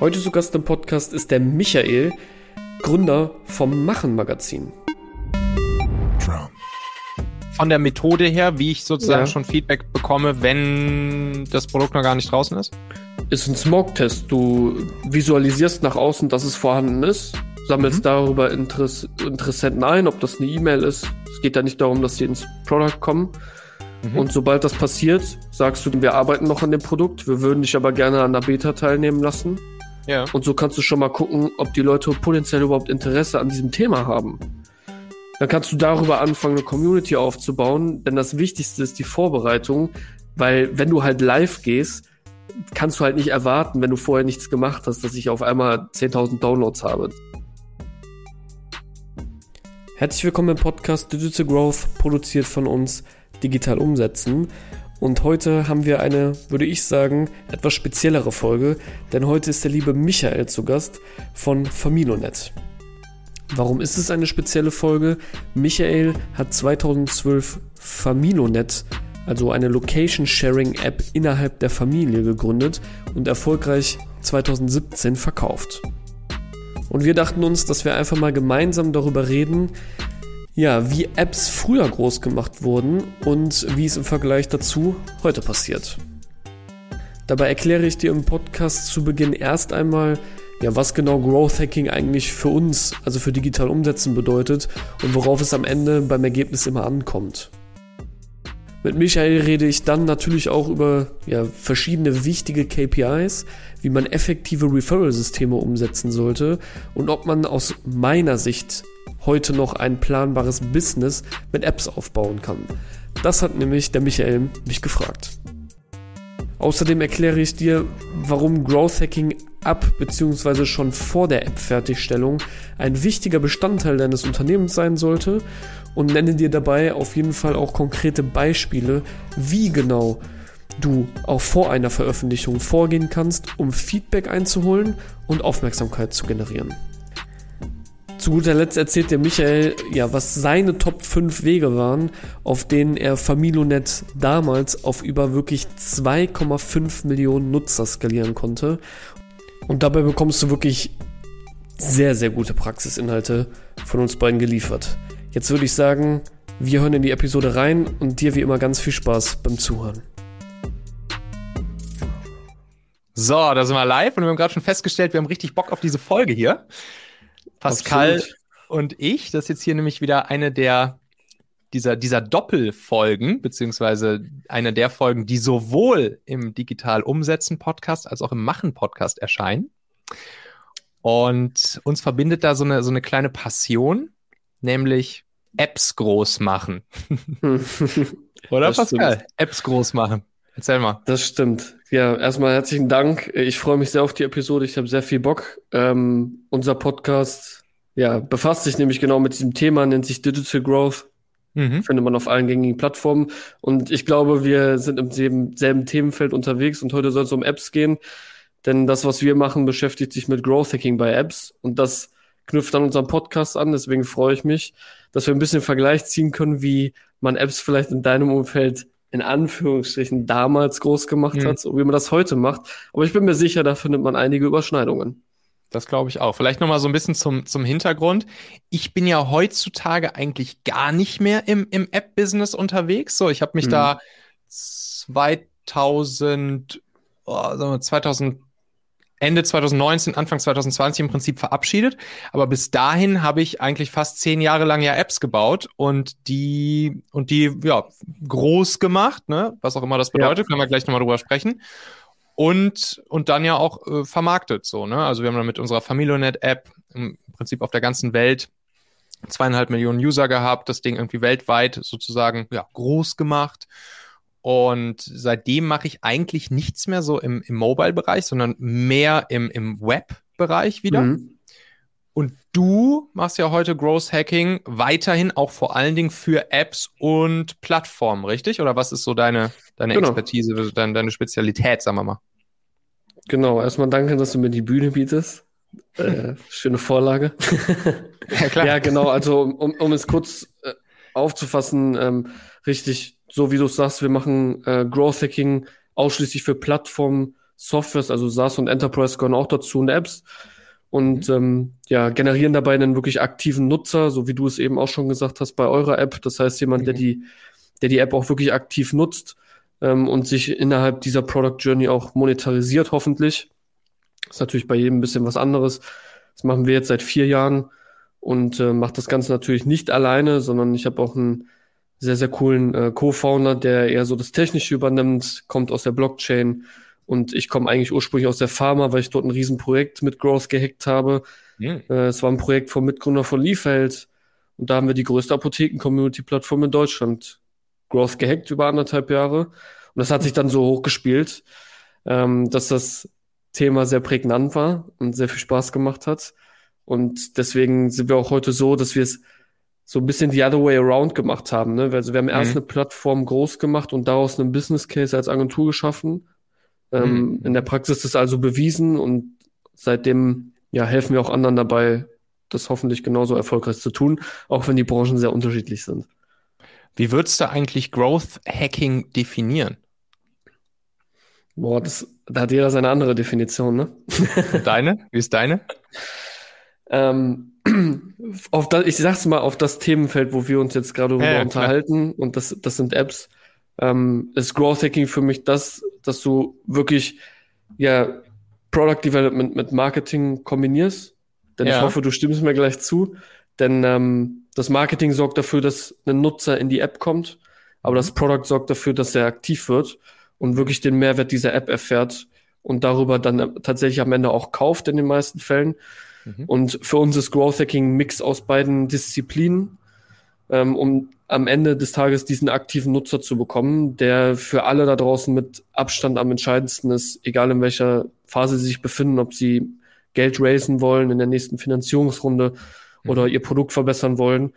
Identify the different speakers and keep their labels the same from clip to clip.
Speaker 1: Heute zu Gast im Podcast ist der Michael, Gründer vom Machen Magazin.
Speaker 2: Von der Methode her, wie ich sozusagen ja. schon Feedback bekomme, wenn das Produkt noch gar nicht draußen ist?
Speaker 1: Ist ein Smoke-Test. Du visualisierst nach außen, dass es vorhanden ist, sammelst mhm. darüber Interess Interessenten ein, ob das eine E-Mail ist. Es geht ja nicht darum, dass sie ins Product kommen. Mhm. Und sobald das passiert, sagst du, wir arbeiten noch an dem Produkt, wir würden dich aber gerne an der Beta teilnehmen lassen. Ja. Und so kannst du schon mal gucken, ob die Leute potenziell überhaupt Interesse an diesem Thema haben. Dann kannst du darüber anfangen, eine Community aufzubauen, denn das Wichtigste ist die Vorbereitung, weil wenn du halt live gehst, kannst du halt nicht erwarten, wenn du vorher nichts gemacht hast, dass ich auf einmal 10.000 Downloads habe. Herzlich willkommen im Podcast Digital Growth, produziert von uns Digital Umsetzen. Und heute haben wir eine, würde ich sagen, etwas speziellere Folge, denn heute ist der liebe Michael zu Gast von Familonet. Warum ist es eine spezielle Folge? Michael hat 2012 Familonet, also eine Location Sharing App innerhalb der Familie gegründet und erfolgreich 2017 verkauft. Und wir dachten uns, dass wir einfach mal gemeinsam darüber reden, ja, wie Apps früher groß gemacht wurden und wie es im Vergleich dazu heute passiert. Dabei erkläre ich dir im Podcast zu Beginn erst einmal, ja, was genau Growth Hacking eigentlich für uns, also für digital umsetzen bedeutet und worauf es am Ende beim Ergebnis immer ankommt. Mit Michael rede ich dann natürlich auch über ja, verschiedene wichtige KPIs, wie man effektive Referral-Systeme umsetzen sollte und ob man aus meiner Sicht heute noch ein planbares Business mit Apps aufbauen kann. Das hat nämlich der Michael mich gefragt. Außerdem erkläre ich dir, warum Growth Hacking ab bzw. schon vor der App-Fertigstellung ein wichtiger Bestandteil deines Unternehmens sein sollte und nenne dir dabei auf jeden Fall auch konkrete Beispiele, wie genau du auch vor einer Veröffentlichung vorgehen kannst, um Feedback einzuholen und Aufmerksamkeit zu generieren. Zu guter Letzt erzählt der Michael, ja, was seine Top 5 Wege waren, auf denen er Familonet damals auf über wirklich 2,5 Millionen Nutzer skalieren konnte. Und dabei bekommst du wirklich sehr, sehr gute Praxisinhalte von uns beiden geliefert. Jetzt würde ich sagen, wir hören in die Episode rein und dir wie immer ganz viel Spaß beim Zuhören.
Speaker 2: So, da sind wir live und wir haben gerade schon festgestellt, wir haben richtig Bock auf diese Folge hier. Pascal Absolut. und ich. Das ist jetzt hier nämlich wieder eine der dieser, dieser Doppelfolgen, beziehungsweise eine der Folgen, die sowohl im Digital Umsetzen Podcast als auch im Machen Podcast erscheinen. Und uns verbindet da so eine, so eine kleine Passion, nämlich Apps groß machen. Oder das Pascal? Stimmt. Apps groß machen. Erzähl mal.
Speaker 1: Das stimmt. Ja, erstmal herzlichen Dank. Ich freue mich sehr auf die Episode. Ich habe sehr viel Bock. Ähm, unser Podcast ja, befasst sich nämlich genau mit diesem Thema, nennt sich Digital Growth. Mhm. Findet man auf allen gängigen Plattformen. Und ich glaube, wir sind im selben, selben Themenfeld unterwegs und heute soll es um Apps gehen. Denn das, was wir machen, beschäftigt sich mit Growth Hacking bei Apps. Und das knüpft an unseren Podcast an. Deswegen freue ich mich, dass wir ein bisschen Vergleich ziehen können, wie man Apps vielleicht in deinem Umfeld in Anführungsstrichen damals groß gemacht mhm. hat, so wie man das heute macht. Aber ich bin mir sicher, da findet man einige Überschneidungen.
Speaker 2: Das glaube ich auch. Vielleicht noch mal so ein bisschen zum, zum Hintergrund. Ich bin ja heutzutage eigentlich gar nicht mehr im, im App-Business unterwegs. So, ich habe mich mhm. da 2000, oh, 2000 Ende 2019, Anfang 2020 im Prinzip verabschiedet. Aber bis dahin habe ich eigentlich fast zehn Jahre lang ja Apps gebaut und die und die ja groß gemacht, ne? Was auch immer das bedeutet, ja. können wir gleich nochmal drüber sprechen. Und, und dann ja auch äh, vermarktet so, ne? Also wir haben dann mit unserer Familionet-App im Prinzip auf der ganzen Welt zweieinhalb Millionen User gehabt, das Ding irgendwie weltweit sozusagen ja, groß gemacht. Und seitdem mache ich eigentlich nichts mehr so im, im Mobile-Bereich, sondern mehr im, im Web-Bereich wieder. Mhm. Und du machst ja heute Growth Hacking weiterhin auch vor allen Dingen für Apps und Plattformen, richtig? Oder was ist so deine, deine genau. Expertise, deine, deine Spezialität, sagen wir mal?
Speaker 1: Genau, erstmal danke, dass du mir die Bühne bietest. Äh, schöne Vorlage. ja, klar. ja, genau, also um, um es kurz äh, aufzufassen, ähm, richtig, so wie du sagst, wir machen äh, Growth Hacking ausschließlich für Plattformen Softwares, also SaaS und Enterprise gehören auch dazu und Apps und mhm. ähm, ja, generieren dabei einen wirklich aktiven Nutzer, so wie du es eben auch schon gesagt hast bei eurer App. Das heißt, jemand, mhm. der die, der die App auch wirklich aktiv nutzt ähm, und sich innerhalb dieser Product Journey auch monetarisiert, hoffentlich. Das ist natürlich bei jedem ein bisschen was anderes. Das machen wir jetzt seit vier Jahren und äh, macht das Ganze natürlich nicht alleine, sondern ich habe auch einen sehr, sehr coolen äh, Co-Founder, der eher so das Technische übernimmt, kommt aus der Blockchain und ich komme eigentlich ursprünglich aus der Pharma, weil ich dort ein Riesenprojekt mit Growth gehackt habe. Mhm. Äh, es war ein Projekt vom Mitgründer von Liefeld. Und da haben wir die größte Apotheken-Community-Plattform in Deutschland Growth gehackt über anderthalb Jahre. Und das hat sich dann so hochgespielt, ähm, dass das Thema sehr prägnant war und sehr viel Spaß gemacht hat. Und deswegen sind wir auch heute so, dass wir es so ein bisschen the other way around gemacht haben. Ne? Also wir haben erst mhm. eine Plattform groß gemacht und daraus einen Business Case als Agentur geschaffen ähm, mhm. In der Praxis ist es also bewiesen und seitdem ja, helfen wir auch anderen dabei, das hoffentlich genauso erfolgreich zu tun, auch wenn die Branchen sehr unterschiedlich sind.
Speaker 2: Wie würdest du eigentlich Growth Hacking definieren?
Speaker 1: Boah, das, da hat jeder seine andere Definition, ne?
Speaker 2: deine? Wie ist deine?
Speaker 1: ähm, auf das, ich sag's mal, auf das Themenfeld, wo wir uns jetzt gerade ja, ja, unterhalten, klar. und das, das sind Apps, ähm, ist Growth Hacking für mich das, dass du wirklich ja Product Development mit Marketing kombinierst. Denn ja. ich hoffe, du stimmst mir gleich zu. Denn ähm, das Marketing sorgt dafür, dass ein Nutzer in die App kommt, aber das mhm. Product sorgt dafür, dass er aktiv wird und wirklich den Mehrwert dieser App erfährt und darüber dann tatsächlich am Ende auch kauft in den meisten Fällen. Mhm. Und für uns ist Growth Hacking ein Mix aus beiden Disziplinen, ähm, um am Ende des Tages diesen aktiven Nutzer zu bekommen, der für alle da draußen mit Abstand am entscheidendsten ist, egal in welcher Phase sie sich befinden, ob sie Geld raisen wollen in der nächsten Finanzierungsrunde. Oder ihr Produkt verbessern wollen,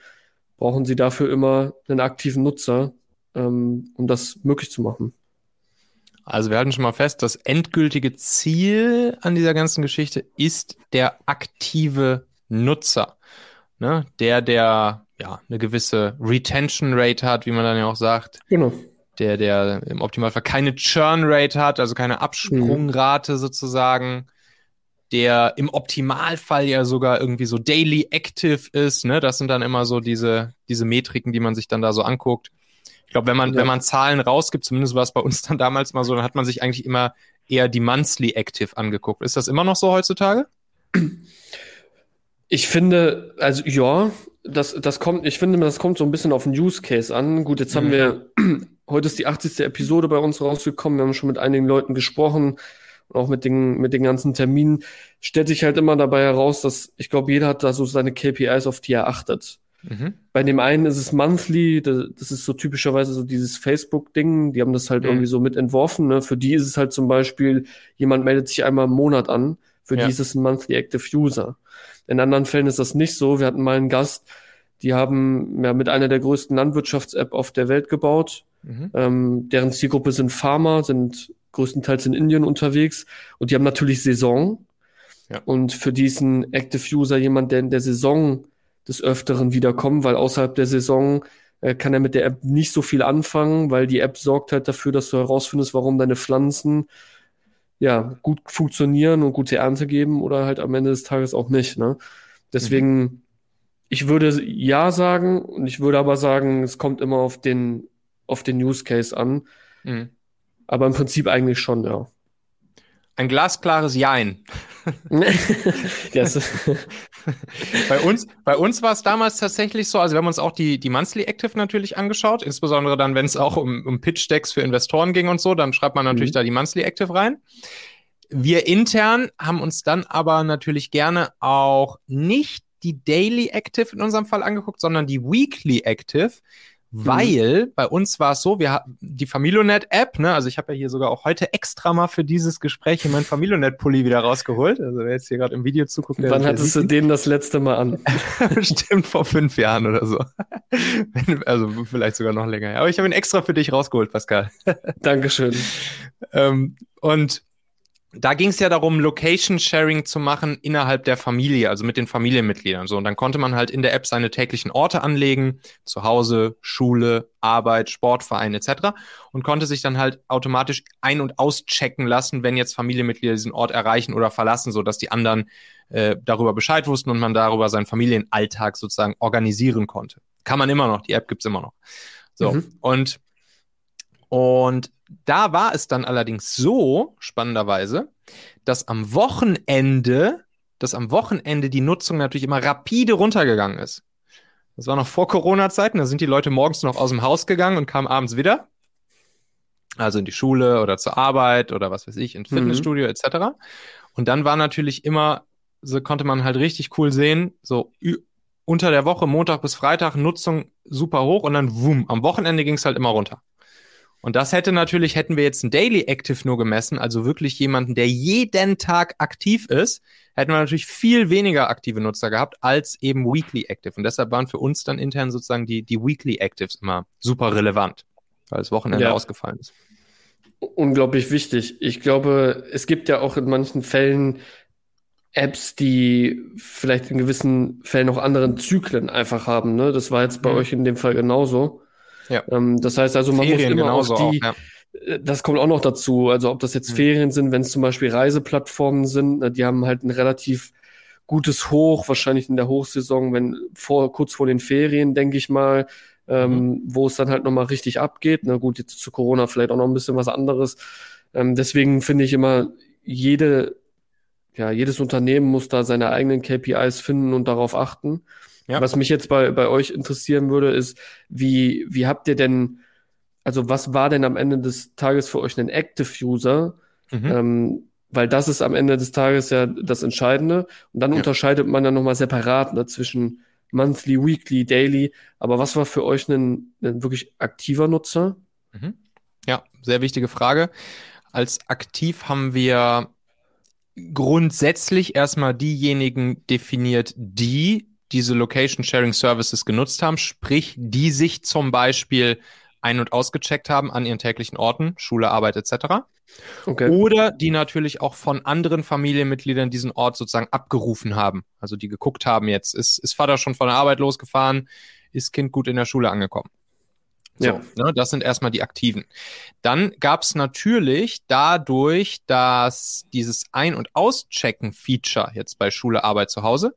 Speaker 1: brauchen sie dafür immer einen aktiven Nutzer, ähm, um das möglich zu machen.
Speaker 2: Also wir halten schon mal fest, das endgültige Ziel an dieser ganzen Geschichte ist der aktive Nutzer. Ne? Der, der ja, eine gewisse Retention Rate hat, wie man dann ja auch sagt.
Speaker 1: Genau.
Speaker 2: Der, der im Optimalfall keine Churn Rate hat, also keine Absprungrate mhm. sozusagen. Der im Optimalfall ja sogar irgendwie so daily active ist, ne? Das sind dann immer so diese, diese Metriken, die man sich dann da so anguckt. Ich glaube, wenn man, ja. wenn man Zahlen rausgibt, zumindest war es bei uns dann damals mal so, dann hat man sich eigentlich immer eher die monthly active angeguckt. Ist das immer noch so heutzutage?
Speaker 1: Ich finde, also ja, das, das kommt, ich finde, das kommt so ein bisschen auf den Use Case an. Gut, jetzt haben mhm. wir, heute ist die 80. Episode bei uns rausgekommen. Wir haben schon mit einigen Leuten gesprochen auch mit den, mit den ganzen Terminen. Stellt sich halt immer dabei heraus, dass ich glaube, jeder hat da so seine KPIs, auf die er achtet. Mhm. Bei dem einen ist es monthly, das ist so typischerweise so dieses Facebook-Ding, die haben das halt mhm. irgendwie so mit entworfen. Ne? Für die ist es halt zum Beispiel, jemand meldet sich einmal im Monat an, für ja. die ist es ein monthly active user. In anderen Fällen ist das nicht so. Wir hatten mal einen Gast, die haben ja mit einer der größten Landwirtschafts-App auf der Welt gebaut. Mhm. Ähm, deren Zielgruppe sind Farmer, sind größtenteils in Indien unterwegs und die haben natürlich Saison. Ja. Und für diesen Active User jemand, der in der Saison des Öfteren wiederkommt, weil außerhalb der Saison äh, kann er mit der App nicht so viel anfangen, weil die App sorgt halt dafür, dass du herausfindest, warum deine Pflanzen ja, gut funktionieren und gute Ernte geben oder halt am Ende des Tages auch nicht. Ne? Deswegen, mhm. ich würde ja sagen und ich würde aber sagen, es kommt immer auf den, auf den Use Case an. Mhm. Aber im Prinzip eigentlich schon, ja.
Speaker 2: Ein glasklares Jein. yes. bei uns, bei uns war es damals tatsächlich so, also wir haben uns auch die, die Monthly Active natürlich angeschaut, insbesondere dann, wenn es auch um, um Pitch-Decks für Investoren ging und so, dann schreibt man natürlich mhm. da die Monthly Active rein. Wir intern haben uns dann aber natürlich gerne auch nicht die Daily Active in unserem Fall angeguckt, sondern die Weekly Active. Weil bei uns war es so, wir haben die Familionet-App, ne, also ich habe ja hier sogar auch heute extra mal für dieses Gespräch mein Familionet-Pulli wieder rausgeholt. Also wer jetzt hier gerade im Video zuguckt,
Speaker 1: der Wann hattest du den das letzte Mal an?
Speaker 2: Bestimmt vor fünf Jahren oder so. also vielleicht sogar noch länger. Aber ich habe ihn extra für dich rausgeholt, Pascal.
Speaker 1: Dankeschön.
Speaker 2: ähm, und da ging es ja darum, Location Sharing zu machen innerhalb der Familie, also mit den Familienmitgliedern. So, und dann konnte man halt in der App seine täglichen Orte anlegen, zu Hause, Schule, Arbeit, Sportverein etc. und konnte sich dann halt automatisch ein- und auschecken lassen, wenn jetzt Familienmitglieder diesen Ort erreichen oder verlassen, so dass die anderen äh, darüber Bescheid wussten und man darüber seinen Familienalltag sozusagen organisieren konnte. Kann man immer noch, die App gibt's immer noch. So, mhm. und und da war es dann allerdings so, spannenderweise, dass am Wochenende, dass am Wochenende die Nutzung natürlich immer rapide runtergegangen ist. Das war noch vor Corona-Zeiten, da sind die Leute morgens noch aus dem Haus gegangen und kamen abends wieder. Also in die Schule oder zur Arbeit oder was weiß ich, ins mhm. Fitnessstudio mhm. etc. Und dann war natürlich immer, so konnte man halt richtig cool sehen, so unter der Woche, Montag bis Freitag, Nutzung super hoch und dann wumm, am Wochenende ging es halt immer runter. Und das hätte natürlich, hätten wir jetzt ein Daily Active nur gemessen, also wirklich jemanden, der jeden Tag aktiv ist, hätten wir natürlich viel weniger aktive Nutzer gehabt als eben Weekly Active. Und deshalb waren für uns dann intern sozusagen die, die Weekly Actives immer super relevant, weil das Wochenende ja. ausgefallen ist.
Speaker 1: Unglaublich wichtig. Ich glaube, es gibt ja auch in manchen Fällen Apps, die vielleicht in gewissen Fällen auch anderen Zyklen einfach haben. Ne? Das war jetzt bei mhm. euch in dem Fall genauso. Ja. Ähm, das heißt also, man Ferien muss immer auf die, auch, ja. Äh, das kommt auch noch dazu. Also ob das jetzt mhm. Ferien sind, wenn es zum Beispiel Reiseplattformen sind, ne, die haben halt ein relativ gutes Hoch, wahrscheinlich in der Hochsaison, wenn vor, kurz vor den Ferien, denke ich mal, ähm, mhm. wo es dann halt nochmal richtig abgeht. Na gut, jetzt zu Corona vielleicht auch noch ein bisschen was anderes. Ähm, deswegen finde ich immer, jede, ja, jedes Unternehmen muss da seine eigenen KPIs finden und darauf achten. Ja. Was mich jetzt bei, bei euch interessieren würde, ist, wie, wie habt ihr denn, also was war denn am Ende des Tages für euch ein Active User? Mhm. Ähm, weil das ist am Ende des Tages ja das Entscheidende. Und dann ja. unterscheidet man dann nochmal separat ne, zwischen Monthly, Weekly, Daily. Aber was war für euch ein, ein wirklich aktiver Nutzer?
Speaker 2: Mhm. Ja, sehr wichtige Frage. Als aktiv haben wir grundsätzlich erstmal diejenigen definiert, die diese Location Sharing Services genutzt haben, sprich, die sich zum Beispiel ein- und ausgecheckt haben an ihren täglichen Orten, Schule, Arbeit etc. Okay. Oder die natürlich auch von anderen Familienmitgliedern diesen Ort sozusagen abgerufen haben. Also die geguckt haben jetzt, ist, ist Vater schon von der Arbeit losgefahren, ist Kind gut in der Schule angekommen. So, ja. ne, das sind erstmal die Aktiven. Dann gab es natürlich dadurch, dass dieses Ein- und Auschecken-Feature jetzt bei Schule, Arbeit zu Hause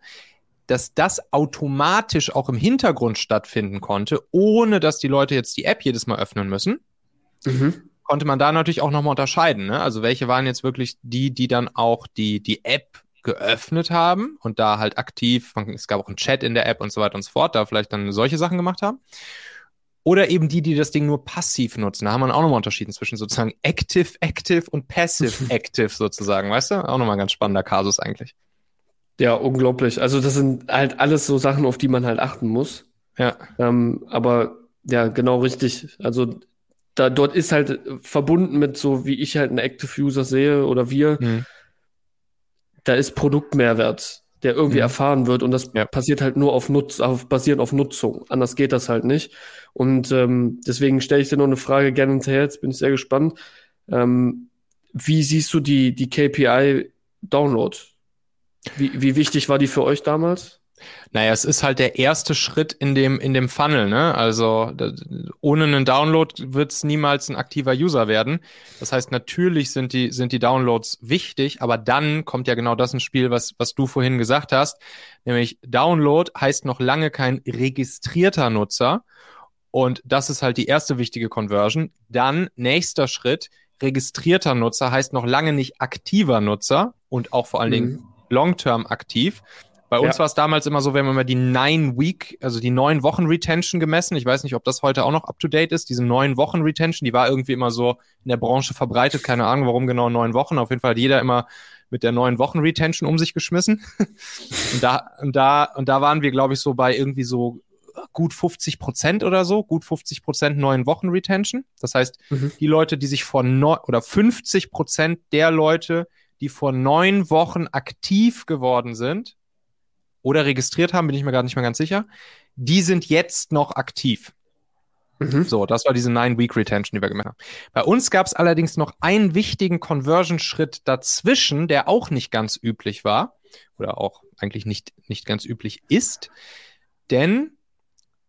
Speaker 2: dass das automatisch auch im Hintergrund stattfinden konnte, ohne dass die Leute jetzt die App jedes Mal öffnen müssen, mhm. konnte man da natürlich auch nochmal unterscheiden. Ne? Also welche waren jetzt wirklich die, die dann auch die, die App geöffnet haben und da halt aktiv, es gab auch einen Chat in der App und so weiter und so fort, da vielleicht dann solche Sachen gemacht haben. Oder eben die, die das Ding nur passiv nutzen. Da haben wir auch nochmal unterschieden zwischen sozusagen Active, Active und Passive, Active sozusagen. Weißt du? Auch nochmal ein ganz spannender Kasus eigentlich.
Speaker 1: Ja, unglaublich. Also das sind halt alles so Sachen, auf die man halt achten muss. Ja. Ähm, aber ja, genau richtig. Also da dort ist halt verbunden mit so, wie ich halt einen Active User sehe oder wir, mhm. da ist Produktmehrwert, der irgendwie mhm. erfahren wird und das ja. passiert halt nur auf Nutz, auf basierend auf Nutzung. Anders geht das halt nicht. Und ähm, deswegen stelle ich dir noch eine Frage gerne hinterher. Jetzt bin ich sehr gespannt. Ähm, wie siehst du die die KPI Download? Wie, wie wichtig war die für euch damals?
Speaker 2: Naja, es ist halt der erste Schritt in dem, in dem Funnel, ne? Also ohne einen Download wird es niemals ein aktiver User werden. Das heißt, natürlich sind die, sind die Downloads wichtig, aber dann kommt ja genau das ins Spiel, was, was du vorhin gesagt hast. Nämlich Download heißt noch lange kein registrierter Nutzer. Und das ist halt die erste wichtige Conversion. Dann nächster Schritt, registrierter Nutzer heißt noch lange nicht aktiver Nutzer und auch vor allen mhm. Dingen long-term aktiv. Bei uns ja. war es damals immer so, wir haben immer die nine Week, also die neun Wochen Retention gemessen. Ich weiß nicht, ob das heute auch noch up to date ist. Diese neun Wochen Retention, die war irgendwie immer so in der Branche verbreitet. Keine Ahnung, warum genau neun Wochen. Auf jeden Fall hat jeder immer mit der neun Wochen Retention um sich geschmissen. und da, und da, und da waren wir, glaube ich, so bei irgendwie so gut 50 Prozent oder so, gut 50 Prozent neun Wochen Retention. Das heißt, mhm. die Leute, die sich vor neun oder 50 Prozent der Leute, die vor neun Wochen aktiv geworden sind oder registriert haben, bin ich mir gar nicht mehr ganz sicher, die sind jetzt noch aktiv. Mhm. So, das war diese Nine-Week-Retention, die wir gemacht haben. Bei uns gab es allerdings noch einen wichtigen Conversion-Schritt dazwischen, der auch nicht ganz üblich war oder auch eigentlich nicht, nicht ganz üblich ist. Denn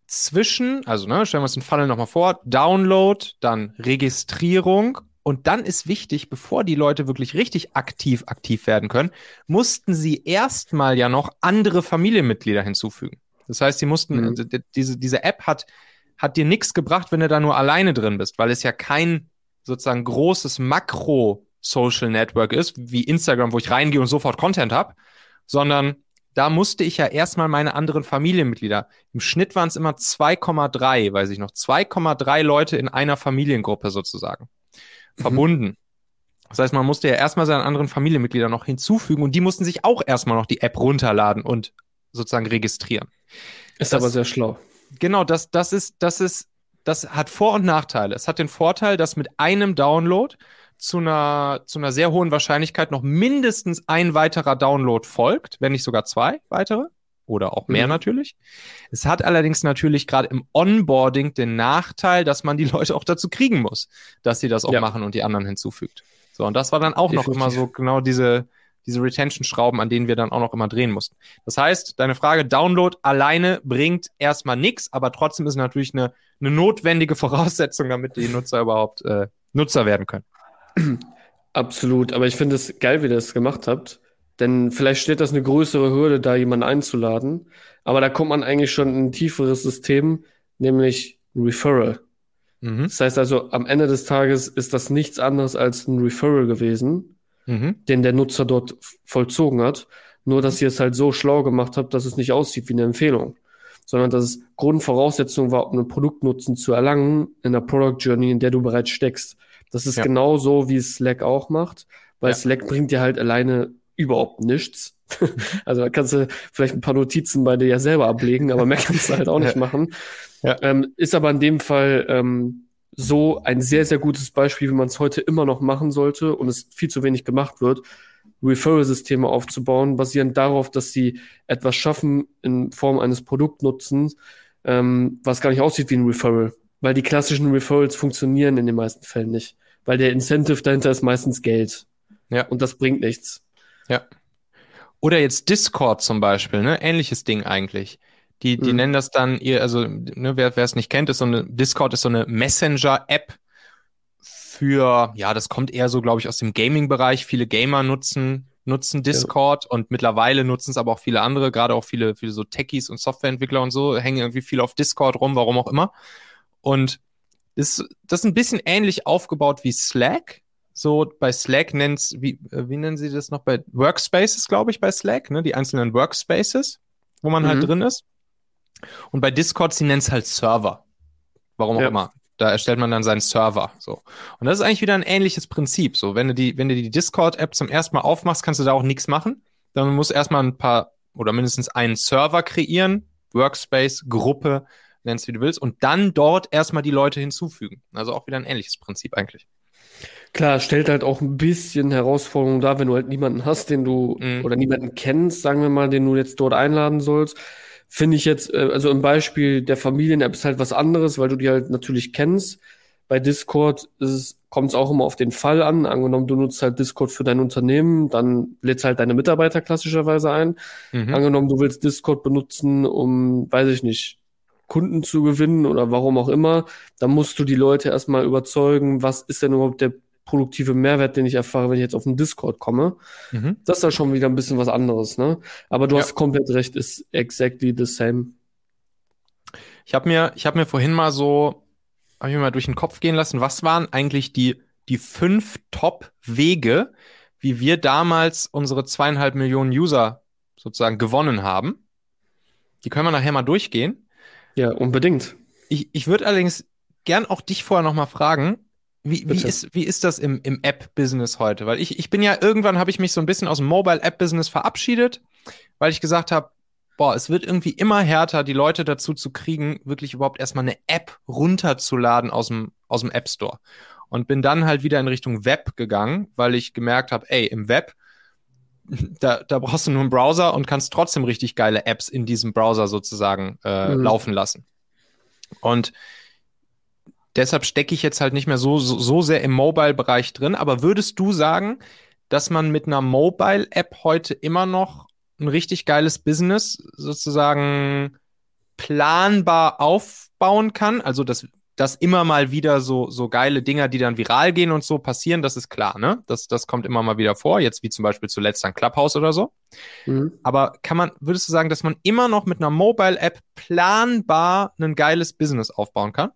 Speaker 2: zwischen, also ne, stellen wir uns den Funnel nochmal vor, Download, dann Registrierung und dann ist wichtig, bevor die Leute wirklich richtig aktiv aktiv werden können, mussten sie erstmal ja noch andere Familienmitglieder hinzufügen. Das heißt, sie mussten, mhm. diese, diese App hat hat dir nichts gebracht, wenn du da nur alleine drin bist, weil es ja kein sozusagen großes Makro-Social Network ist, wie Instagram, wo ich reingehe und sofort Content habe, sondern da musste ich ja erstmal meine anderen Familienmitglieder. Im Schnitt waren es immer 2,3, weiß ich noch, 2,3 Leute in einer Familiengruppe sozusagen. Mhm. Verbunden. Das heißt, man musste ja erstmal seine anderen Familienmitglieder noch hinzufügen und die mussten sich auch erstmal noch die App runterladen und sozusagen registrieren.
Speaker 1: Ist das, aber sehr schlau
Speaker 2: genau, das, das ist, das ist, das hat Vor- und Nachteile. Es hat den Vorteil, dass mit einem Download zu einer, zu einer sehr hohen Wahrscheinlichkeit noch mindestens ein weiterer Download folgt, wenn nicht sogar zwei weitere oder auch mehr mhm. natürlich. Es hat allerdings natürlich gerade im Onboarding den Nachteil, dass man die Leute auch dazu kriegen muss, dass sie das auch ja. machen und die anderen hinzufügt. So, und das war dann auch Definitiv. noch immer so genau diese, diese Retention-Schrauben, an denen wir dann auch noch immer drehen mussten. Das heißt, deine Frage, Download alleine bringt erstmal nichts, aber trotzdem ist natürlich eine, eine notwendige Voraussetzung, damit die Nutzer überhaupt äh, Nutzer werden können.
Speaker 1: Absolut, aber ich finde es geil, wie ihr das gemacht habt. Denn vielleicht steht das eine größere Hürde, da jemanden einzuladen. Aber da kommt man eigentlich schon in ein tieferes System, nämlich Referral. Mhm. Das heißt also, am Ende des Tages ist das nichts anderes als ein Referral gewesen mhm. den der Nutzer dort vollzogen hat. Nur, dass ihr es halt so schlau gemacht habt, dass es nicht aussieht wie eine Empfehlung, sondern dass es Grundvoraussetzung war, um einen Produktnutzen zu erlangen in der Product Journey, in der du bereits steckst. Das ist ja. genau so, wie es Slack auch macht, weil ja. Slack bringt dir halt alleine überhaupt nichts. also da kannst du vielleicht ein paar Notizen bei dir ja selber ablegen, aber mehr kannst du halt auch nicht machen. Ja. Ähm, ist aber in dem Fall ähm, so ein sehr, sehr gutes Beispiel, wie man es heute immer noch machen sollte und es viel zu wenig gemacht wird, Referral-Systeme aufzubauen, basierend darauf, dass sie etwas schaffen in Form eines Produktnutzens, ähm, was gar nicht aussieht wie ein Referral. Weil die klassischen Referrals funktionieren in den meisten Fällen nicht. Weil der Incentive dahinter ist meistens Geld. Ja. Und das bringt nichts.
Speaker 2: Ja. Oder jetzt Discord zum Beispiel, ne? Ähnliches Ding eigentlich. Die, die mhm. nennen das dann ihr, also ne, wer es nicht kennt, ist so eine Discord ist so eine Messenger-App für, ja, das kommt eher so, glaube ich, aus dem Gaming-Bereich. Viele Gamer nutzen nutzen Discord ja. und mittlerweile nutzen es aber auch viele andere, gerade auch viele, viele so Techies und Softwareentwickler und so, hängen irgendwie viel auf Discord rum, warum auch immer. Und ist, das ist ein bisschen ähnlich aufgebaut wie Slack. So bei Slack nennt's, wie, äh, wie nennen sie das noch? Bei Workspaces, glaube ich, bei Slack, ne? Die einzelnen Workspaces, wo man halt mhm. halt drin ist. Und bei Discord, sie nennt es halt Server. Warum auch ja. immer. Da erstellt man dann seinen Server. So. Und das ist eigentlich wieder ein ähnliches Prinzip. So, wenn du die, wenn du die Discord-App zum ersten Mal aufmachst, kannst du da auch nichts machen. Dann musst du erstmal ein paar oder mindestens einen Server kreieren, Workspace, Gruppe, nennst wie du willst, und dann dort erstmal die Leute hinzufügen. Also auch wieder ein ähnliches Prinzip eigentlich.
Speaker 1: Klar, stellt halt auch ein bisschen Herausforderungen dar, wenn du halt niemanden hast, den du mhm. oder niemanden kennst, sagen wir mal, den du jetzt dort einladen sollst finde ich jetzt, äh, also im Beispiel der Familien-App ist halt was anderes, weil du die halt natürlich kennst. Bei Discord kommt es auch immer auf den Fall an. Angenommen, du nutzt halt Discord für dein Unternehmen, dann lädst halt deine Mitarbeiter klassischerweise ein. Mhm. Angenommen, du willst Discord benutzen, um, weiß ich nicht, Kunden zu gewinnen oder warum auch immer, dann musst du die Leute erstmal überzeugen, was ist denn überhaupt der produktive Mehrwert, den ich erfahre, wenn ich jetzt auf den Discord komme. Mhm. Das ist dann schon wieder ein bisschen was anderes, ne? Aber du ja. hast komplett recht, ist exactly the same.
Speaker 2: Ich habe mir, ich habe mir vorhin mal so, habe ich mir mal durch den Kopf gehen lassen, was waren eigentlich die, die fünf Top-Wege, wie wir damals unsere zweieinhalb Millionen User sozusagen gewonnen haben. Die können wir nachher mal durchgehen.
Speaker 1: Ja, unbedingt.
Speaker 2: Ich, ich würde allerdings gern auch dich vorher noch mal fragen, wie, wie, ist, wie ist das im, im App-Business heute? Weil ich, ich bin ja, irgendwann habe ich mich so ein bisschen aus dem Mobile-App-Business verabschiedet, weil ich gesagt habe, boah, es wird irgendwie immer härter, die Leute dazu zu kriegen, wirklich überhaupt erstmal eine App runterzuladen aus dem, aus dem App Store. Und bin dann halt wieder in Richtung Web gegangen, weil ich gemerkt habe, ey, im Web, da, da brauchst du nur einen Browser und kannst trotzdem richtig geile Apps in diesem Browser sozusagen äh, mhm. laufen lassen. Und deshalb stecke ich jetzt halt nicht mehr so, so, so sehr im Mobile-Bereich drin. Aber würdest du sagen, dass man mit einer Mobile-App heute immer noch ein richtig geiles Business sozusagen planbar aufbauen kann? Also, dass, dass immer mal wieder so, so geile Dinger, die dann viral gehen und so passieren, das ist klar, ne? Das, das kommt immer mal wieder vor, jetzt wie zum Beispiel zuletzt ein Clubhouse oder so. Mhm. Aber kann man, würdest du sagen, dass man immer noch mit einer Mobile-App planbar ein geiles Business aufbauen kann?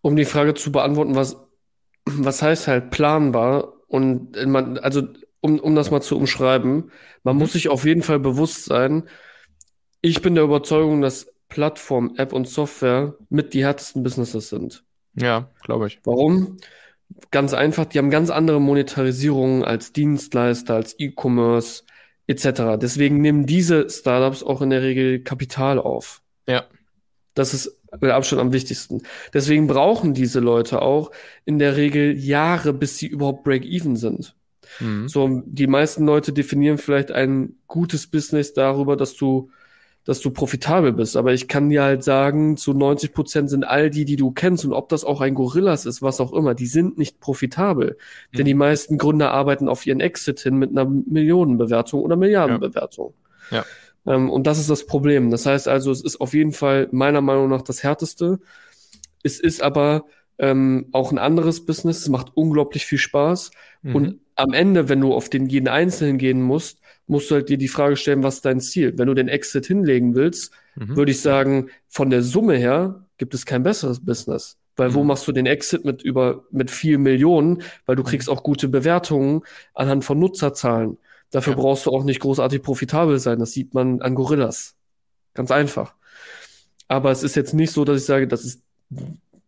Speaker 1: Um die Frage zu beantworten, was, was heißt halt planbar? Und man, also um, um das mal zu umschreiben, man muss sich auf jeden Fall bewusst sein, ich bin der Überzeugung, dass Plattform, App und Software mit die härtesten Businesses sind.
Speaker 2: Ja, glaube ich.
Speaker 1: Warum? Ganz einfach, die haben ganz andere Monetarisierungen als Dienstleister, als E-Commerce etc. Deswegen nehmen diese Startups auch in der Regel Kapital auf.
Speaker 2: Ja.
Speaker 1: Das ist mit Abstand am wichtigsten. Deswegen brauchen diese Leute auch in der Regel Jahre, bis sie überhaupt Break-Even sind. Mhm. So, die meisten Leute definieren vielleicht ein gutes Business darüber, dass du, dass du profitabel bist. Aber ich kann dir halt sagen, zu 90 Prozent sind all die, die du kennst und ob das auch ein Gorillas ist, was auch immer, die sind nicht profitabel. Mhm. Denn die meisten Gründer arbeiten auf ihren Exit hin mit einer Millionenbewertung oder Milliardenbewertung.
Speaker 2: Ja. ja.
Speaker 1: Ähm, und das ist das Problem. Das heißt also, es ist auf jeden Fall meiner Meinung nach das härteste. Es ist aber ähm, auch ein anderes Business. Es macht unglaublich viel Spaß. Mhm. Und am Ende, wenn du auf den jeden Einzelnen gehen musst, musst du halt dir die Frage stellen, was ist dein Ziel? Wenn du den Exit hinlegen willst, mhm. würde ich sagen, von der Summe her gibt es kein besseres Business. Weil mhm. wo machst du den Exit mit über, mit vielen Millionen? Weil du mhm. kriegst auch gute Bewertungen anhand von Nutzerzahlen. Dafür ja. brauchst du auch nicht großartig profitabel sein. Das sieht man an Gorillas. Ganz einfach. Aber es ist jetzt nicht so, dass ich sage, das ist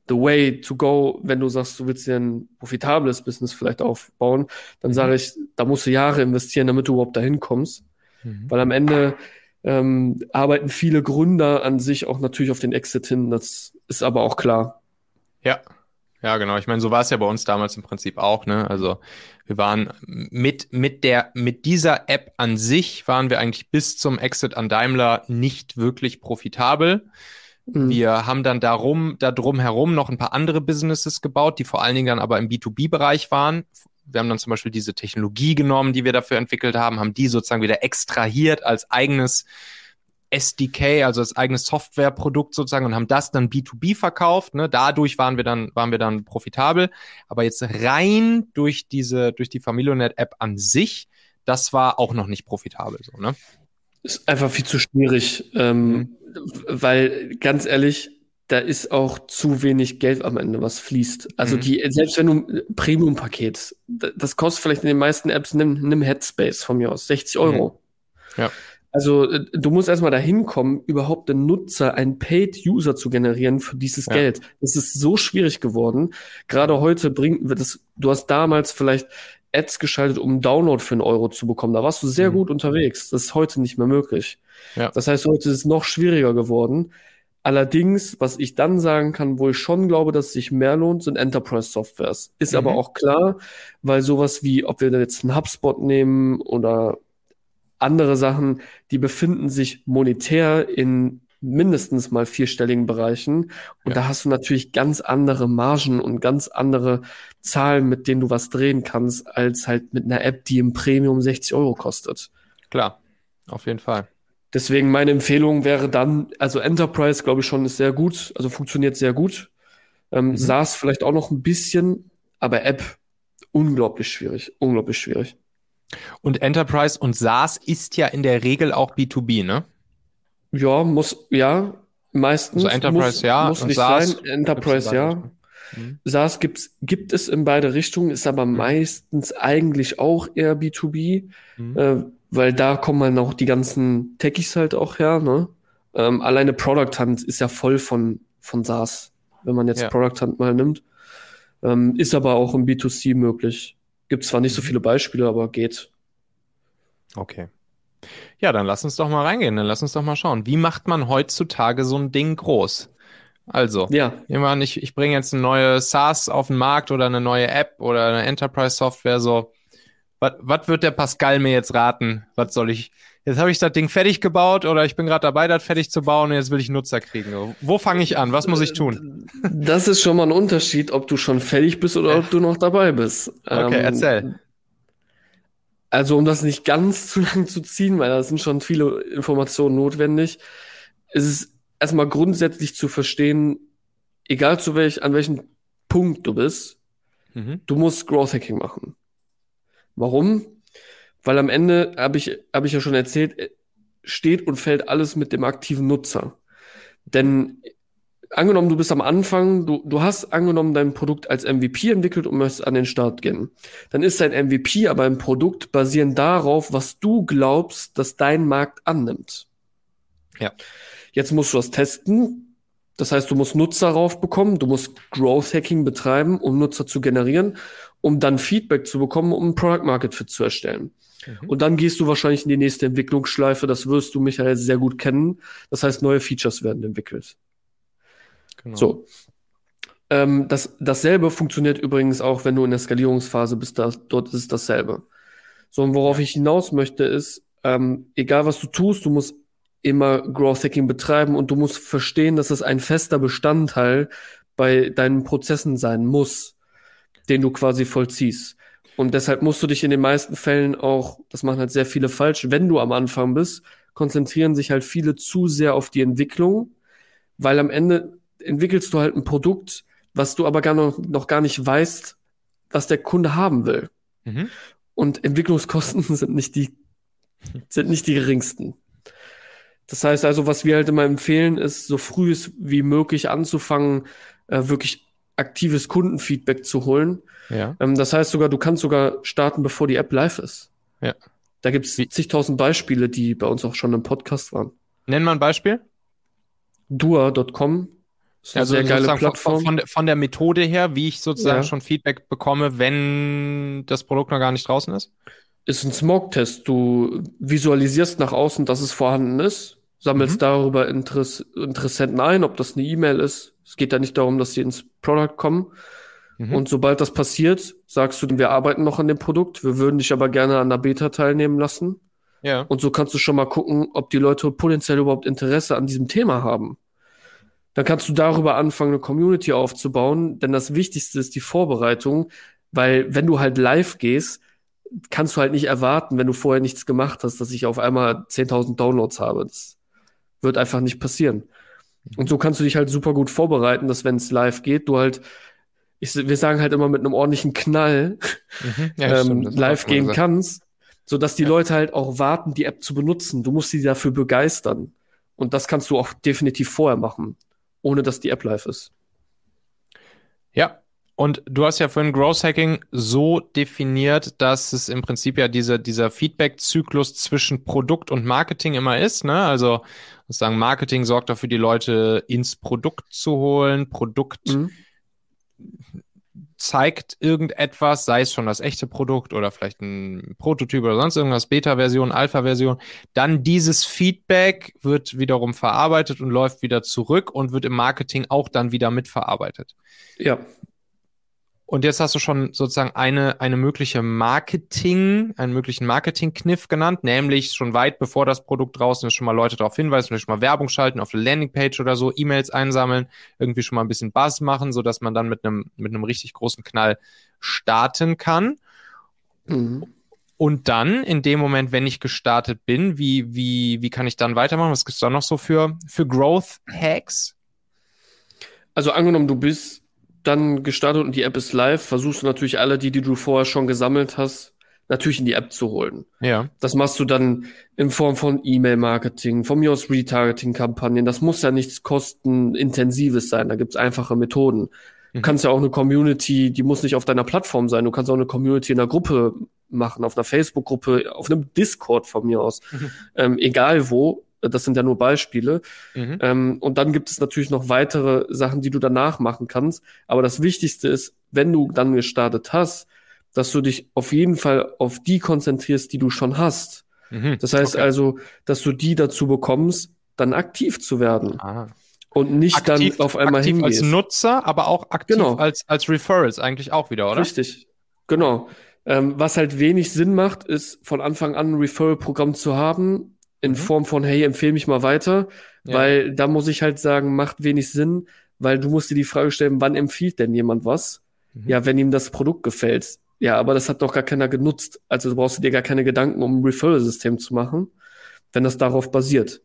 Speaker 1: the way to go, wenn du sagst, du willst dir ein profitables Business vielleicht aufbauen, dann mhm. sage ich, da musst du Jahre investieren, damit du überhaupt dahin kommst. Mhm. Weil am Ende ähm, arbeiten viele Gründer an sich auch natürlich auf den Exit hin. Das ist aber auch klar.
Speaker 2: Ja, ja, genau. Ich meine, so war es ja bei uns damals im Prinzip auch. Ne? Also wir waren mit, mit, der, mit dieser App an sich waren wir eigentlich bis zum Exit an Daimler nicht wirklich profitabel. Mhm. Wir haben dann darum, da drum herum noch ein paar andere Businesses gebaut, die vor allen Dingen dann aber im B2B-Bereich waren. Wir haben dann zum Beispiel diese Technologie genommen, die wir dafür entwickelt haben, haben die sozusagen wieder extrahiert als eigenes SDK, also als eigenes Softwareprodukt sozusagen und haben das dann B2B verkauft. Ne? Dadurch waren wir dann, waren wir dann profitabel. Aber jetzt rein durch diese, durch die Familionet-App an sich, das war auch noch nicht profitabel. So, ne?
Speaker 1: Ist einfach viel zu schwierig, ähm, mhm. Weil ganz ehrlich, da ist auch zu wenig Geld am Ende, was fließt. Also mhm. die, selbst wenn du Premium-Paket, das kostet vielleicht in den meisten Apps, nimm, nimm Headspace von mir aus, 60 Euro.
Speaker 2: Mhm. Ja.
Speaker 1: Also äh, du musst erstmal dahin kommen, überhaupt den Nutzer, einen Paid-User zu generieren für dieses ja. Geld. Das ist so schwierig geworden. Gerade heute bringt das, du hast damals vielleicht Ads geschaltet, um einen Download für einen Euro zu bekommen. Da warst du sehr mhm. gut unterwegs. Das ist heute nicht mehr möglich. Ja. Das heißt, heute ist es noch schwieriger geworden. Allerdings, was ich dann sagen kann, wo ich schon glaube, dass es sich mehr lohnt, sind Enterprise-Softwares. Ist mhm. aber auch klar, weil sowas wie, ob wir jetzt einen HubSpot nehmen oder andere Sachen, die befinden sich monetär in mindestens mal vierstelligen Bereichen. Und ja. da hast du natürlich ganz andere Margen und ganz andere Zahlen, mit denen du was drehen kannst, als halt mit einer App, die im Premium 60 Euro kostet.
Speaker 2: Klar, auf jeden Fall.
Speaker 1: Deswegen meine Empfehlung wäre dann, also Enterprise, glaube ich schon, ist sehr gut, also funktioniert sehr gut. Ähm, mhm. SaaS vielleicht auch noch ein bisschen, aber App unglaublich schwierig, unglaublich schwierig.
Speaker 2: Und Enterprise und SaaS ist ja in der Regel auch B2B, ne?
Speaker 1: Ja, muss, ja, meistens.
Speaker 2: Also Enterprise muss, ja,
Speaker 1: muss nicht SaaS sein. Enterprise ja. Mhm. SaaS gibt's, gibt es in beide Richtungen, ist aber mhm. meistens eigentlich auch eher B2B, mhm. äh, weil da kommen halt auch die ganzen Techies halt auch her, ne? Ähm, alleine Product Hunt ist ja voll von, von SaaS, wenn man jetzt ja. Product Hunt mal nimmt. Ähm, ist aber auch im B2C möglich. Gibt zwar nicht so mhm. viele Beispiele, aber geht.
Speaker 2: Okay. Ja, dann lass uns doch mal reingehen. Dann lass uns doch mal schauen. Wie macht man heutzutage so ein Ding groß? Also,
Speaker 1: ja.
Speaker 2: Jemand, ich, ich bringe jetzt eine neue SaaS auf den Markt oder eine neue App oder eine Enterprise-Software. So, Was wird der Pascal mir jetzt raten? Was soll ich? Jetzt habe ich das Ding fertig gebaut oder ich bin gerade dabei, das fertig zu bauen und jetzt will ich Nutzer kriegen. Wo fange ich an? Was muss ich tun?
Speaker 1: Das ist schon mal ein Unterschied, ob du schon fertig bist oder ob du noch dabei bist.
Speaker 2: Okay, ähm, erzähl.
Speaker 1: Also, um das nicht ganz zu lang zu ziehen, weil da sind schon viele Informationen notwendig, ist es erstmal grundsätzlich zu verstehen, egal zu welch, an welchem Punkt du bist, mhm. du musst Growth Hacking machen. Warum? Weil am Ende, habe ich, hab ich ja schon erzählt, steht und fällt alles mit dem aktiven Nutzer. Denn angenommen, du bist am Anfang, du, du hast angenommen dein Produkt als MVP entwickelt und möchtest an den Start gehen. Dann ist dein MVP aber ein Produkt basierend darauf, was du glaubst, dass dein Markt annimmt.
Speaker 2: Ja.
Speaker 1: Jetzt musst du das testen. Das heißt, du musst Nutzer raufbekommen, du musst Growth Hacking betreiben, um Nutzer zu generieren, um dann Feedback zu bekommen, um ein Product Market Fit zu erstellen. Mhm. Und dann gehst du wahrscheinlich in die nächste Entwicklungsschleife. Das wirst du, Michael, sehr gut kennen. Das heißt, neue Features werden entwickelt. Genau. So. Ähm, das, dasselbe funktioniert übrigens auch, wenn du in der Skalierungsphase bist. Da, dort ist dasselbe. So, und worauf ich hinaus möchte, ist, ähm, egal was du tust, du musst immer Growth Hacking betreiben und du musst verstehen, dass es ein fester Bestandteil bei deinen Prozessen sein muss, den du quasi vollziehst. Und deshalb musst du dich in den meisten Fällen auch, das machen halt sehr viele falsch, wenn du am Anfang bist, konzentrieren sich halt viele zu sehr auf die Entwicklung, weil am Ende entwickelst du halt ein Produkt, was du aber gar noch, noch gar nicht weißt, was der Kunde haben will. Mhm. Und Entwicklungskosten sind nicht die, sind nicht die geringsten. Das heißt also, was wir halt immer empfehlen, ist, so früh wie möglich anzufangen, äh, wirklich aktives Kundenfeedback zu holen.
Speaker 2: Ja.
Speaker 1: Ähm, das heißt sogar, du kannst sogar starten, bevor die App live ist.
Speaker 2: Ja.
Speaker 1: Da gibt es zigtausend Beispiele, die bei uns auch schon im Podcast waren.
Speaker 2: Nenn mal ein Beispiel.
Speaker 1: Dua.com
Speaker 2: ist eine also sehr geile Plattform. Von, von, der, von, der Methode her, wie ich sozusagen ja. schon Feedback bekomme, wenn das Produkt noch gar nicht draußen ist?
Speaker 1: Ist ein Smog-Test. Du visualisierst nach außen, dass es vorhanden ist, sammelst mhm. darüber Interess Interessenten ein, ob das eine E-Mail ist. Es geht ja nicht darum, dass sie ins Product kommen. Mhm. Und sobald das passiert, sagst du, wir arbeiten noch an dem Produkt, wir würden dich aber gerne an der Beta teilnehmen lassen.
Speaker 2: Ja.
Speaker 1: Und so kannst du schon mal gucken, ob die Leute potenziell überhaupt Interesse an diesem Thema haben dann kannst du darüber anfangen, eine Community aufzubauen, denn das Wichtigste ist die Vorbereitung, weil wenn du halt live gehst, kannst du halt nicht erwarten, wenn du vorher nichts gemacht hast, dass ich auf einmal 10.000 Downloads habe. Das wird einfach nicht passieren. Und so kannst du dich halt super gut vorbereiten, dass wenn es live geht, du halt, ich, wir sagen halt immer mit einem ordentlichen Knall mhm. ja, ähm, live gehen kannst, so dass die ja. Leute halt auch warten, die App zu benutzen. Du musst sie dafür begeistern. Und das kannst du auch definitiv vorher machen ohne dass die App live ist.
Speaker 2: Ja, und du hast ja vorhin Growth Hacking so definiert, dass es im Prinzip ja diese, dieser Feedback-Zyklus zwischen Produkt und Marketing immer ist. Ne? Also sozusagen Marketing sorgt dafür, die Leute ins Produkt zu holen. Produkt mhm zeigt irgendetwas, sei es schon das echte Produkt oder vielleicht ein Prototyp oder sonst irgendwas, Beta-Version, Alpha-Version, dann dieses Feedback wird wiederum verarbeitet und läuft wieder zurück und wird im Marketing auch dann wieder mitverarbeitet.
Speaker 1: Ja.
Speaker 2: Und jetzt hast du schon sozusagen eine, eine mögliche Marketing, einen möglichen Marketing-Kniff genannt, nämlich schon weit bevor das Produkt draußen ist, schon mal Leute darauf hinweisen, vielleicht schon mal Werbung schalten auf der Landingpage oder so, E-Mails einsammeln, irgendwie schon mal ein bisschen Buzz machen, so dass man dann mit einem, mit einem richtig großen Knall starten kann. Mhm. Und dann, in dem Moment, wenn ich gestartet bin, wie, wie, wie kann ich dann weitermachen? Was gibt es da noch so für, für Growth Hacks?
Speaker 1: Also angenommen, du bist dann gestartet und die App ist live, versuchst du natürlich alle, die, die du vorher schon gesammelt hast, natürlich in die App zu holen.
Speaker 2: Ja.
Speaker 1: Das machst du dann in Form von E-Mail-Marketing, von mir aus Retargeting-Kampagnen. Das muss ja nichts kostenintensives sein. Da gibt's einfache Methoden. Du mhm. kannst ja auch eine Community, die muss nicht auf deiner Plattform sein. Du kannst auch eine Community in einer Gruppe machen, auf einer Facebook-Gruppe, auf einem Discord von mir aus. Mhm. Ähm, egal wo. Das sind ja nur Beispiele. Mhm. Ähm, und dann gibt es natürlich noch weitere Sachen, die du danach machen kannst. Aber das Wichtigste ist, wenn du dann gestartet hast, dass du dich auf jeden Fall auf die konzentrierst, die du schon hast. Mhm. Das heißt okay. also, dass du die dazu bekommst, dann aktiv zu werden. Ah. Und nicht aktiv, dann auf einmal aktiv hingehst.
Speaker 2: als Nutzer, aber auch aktiv genau. als, als Referrals eigentlich auch wieder, oder?
Speaker 1: Richtig. Genau. Ähm, was halt wenig Sinn macht, ist von Anfang an ein Referral-Programm zu haben, in mhm. Form von, hey, empfehle mich mal weiter, ja. weil da muss ich halt sagen, macht wenig Sinn, weil du musst dir die Frage stellen, wann empfiehlt denn jemand was? Mhm. Ja, wenn ihm das Produkt gefällt. Ja, aber das hat doch gar keiner genutzt. Also du brauchst dir gar keine Gedanken, um ein Referral-System zu machen, wenn das darauf basiert.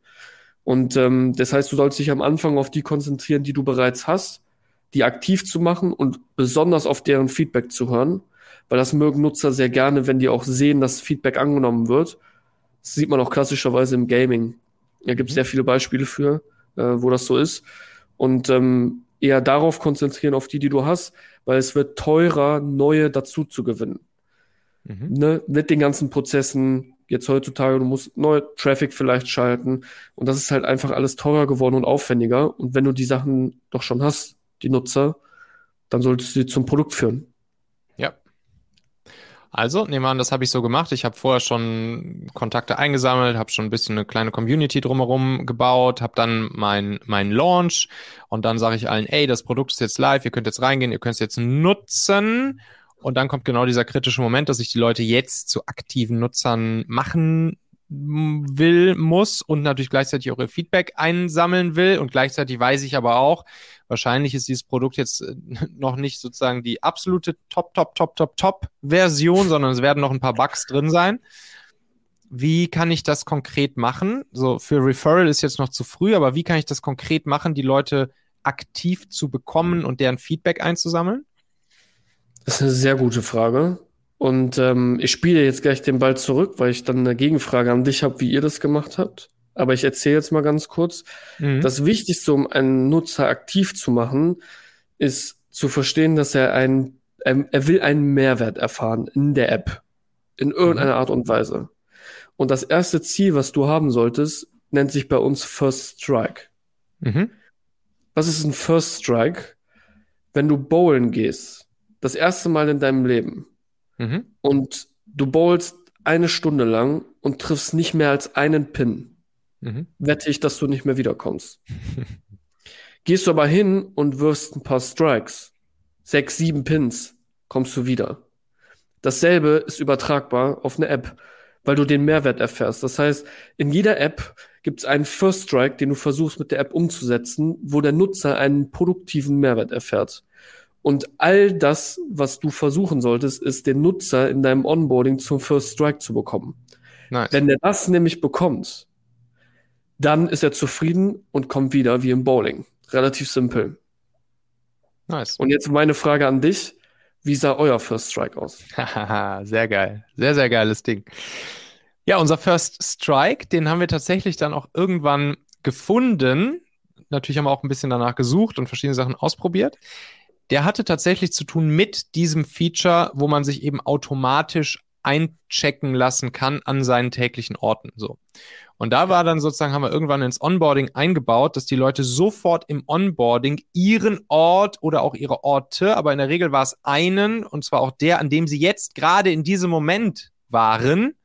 Speaker 1: Und ähm, das heißt, du sollst dich am Anfang auf die konzentrieren, die du bereits hast, die aktiv zu machen und besonders auf deren Feedback zu hören, weil das mögen Nutzer sehr gerne, wenn die auch sehen, dass Feedback angenommen wird. Das sieht man auch klassischerweise im Gaming. Da gibt es mhm. sehr viele Beispiele für, äh, wo das so ist. Und ähm, eher darauf konzentrieren, auf die, die du hast, weil es wird teurer, neue dazu zu gewinnen. Mhm. Ne? Mit den ganzen Prozessen, jetzt heutzutage, du musst neue Traffic vielleicht schalten und das ist halt einfach alles teurer geworden und aufwendiger. Und wenn du die Sachen doch schon hast, die Nutzer, dann solltest du sie zum Produkt führen.
Speaker 2: Also, nehmen wir an, das habe ich so gemacht. Ich habe vorher schon Kontakte eingesammelt, habe schon ein bisschen eine kleine Community drumherum gebaut, habe dann mein, mein Launch und dann sage ich allen, ey, das Produkt ist jetzt live, ihr könnt jetzt reingehen, ihr könnt es jetzt nutzen. Und dann kommt genau dieser kritische Moment, dass ich die Leute jetzt zu aktiven Nutzern machen will, muss und natürlich gleichzeitig auch ihr Feedback einsammeln will. Und gleichzeitig weiß ich aber auch, wahrscheinlich ist dieses Produkt jetzt äh, noch nicht sozusagen die absolute Top, Top, Top, Top, Top Version, sondern es werden noch ein paar Bugs drin sein. Wie kann ich das konkret machen? So für Referral ist jetzt noch zu früh, aber wie kann ich das konkret machen, die Leute aktiv zu bekommen und deren Feedback einzusammeln?
Speaker 1: Das ist eine sehr gute Frage. Und ähm, ich spiele jetzt gleich den Ball zurück, weil ich dann eine Gegenfrage an dich habe, wie ihr das gemacht habt. Aber ich erzähle jetzt mal ganz kurz. Mhm. Das Wichtigste, um einen Nutzer aktiv zu machen, ist zu verstehen, dass er einen, er, er will einen Mehrwert erfahren in der App. In irgendeiner mhm. Art und Weise. Und das erste Ziel, was du haben solltest, nennt sich bei uns First Strike. Mhm. Was ist ein First Strike? Wenn du bowlen gehst, das erste Mal in deinem Leben mhm. und du bowlst eine Stunde lang und triffst nicht mehr als einen Pin, mhm. wette ich, dass du nicht mehr wiederkommst. Gehst du aber hin und wirfst ein paar Strikes, sechs, sieben Pins, kommst du wieder. Dasselbe ist übertragbar auf eine App, weil du den Mehrwert erfährst. Das heißt, in jeder App gibt es einen First Strike, den du versuchst mit der App umzusetzen, wo der Nutzer einen produktiven Mehrwert erfährt. Und all das, was du versuchen solltest, ist den Nutzer in deinem Onboarding zum First Strike zu bekommen. Nice. Wenn er das nämlich bekommt, dann ist er zufrieden und kommt wieder wie im Bowling. Relativ simpel. Nice. Und jetzt meine Frage an dich. Wie sah euer First Strike aus?
Speaker 2: sehr geil. Sehr, sehr geiles Ding. Ja, unser First Strike, den haben wir tatsächlich dann auch irgendwann gefunden. Natürlich haben wir auch ein bisschen danach gesucht und verschiedene Sachen ausprobiert der hatte tatsächlich zu tun mit diesem Feature, wo man sich eben automatisch einchecken lassen kann an seinen täglichen Orten. So. Und da war dann sozusagen, haben wir irgendwann ins Onboarding eingebaut, dass die Leute sofort im Onboarding ihren Ort oder auch ihre Orte, aber in der Regel war es einen, und zwar auch der, an dem sie jetzt gerade in diesem Moment waren,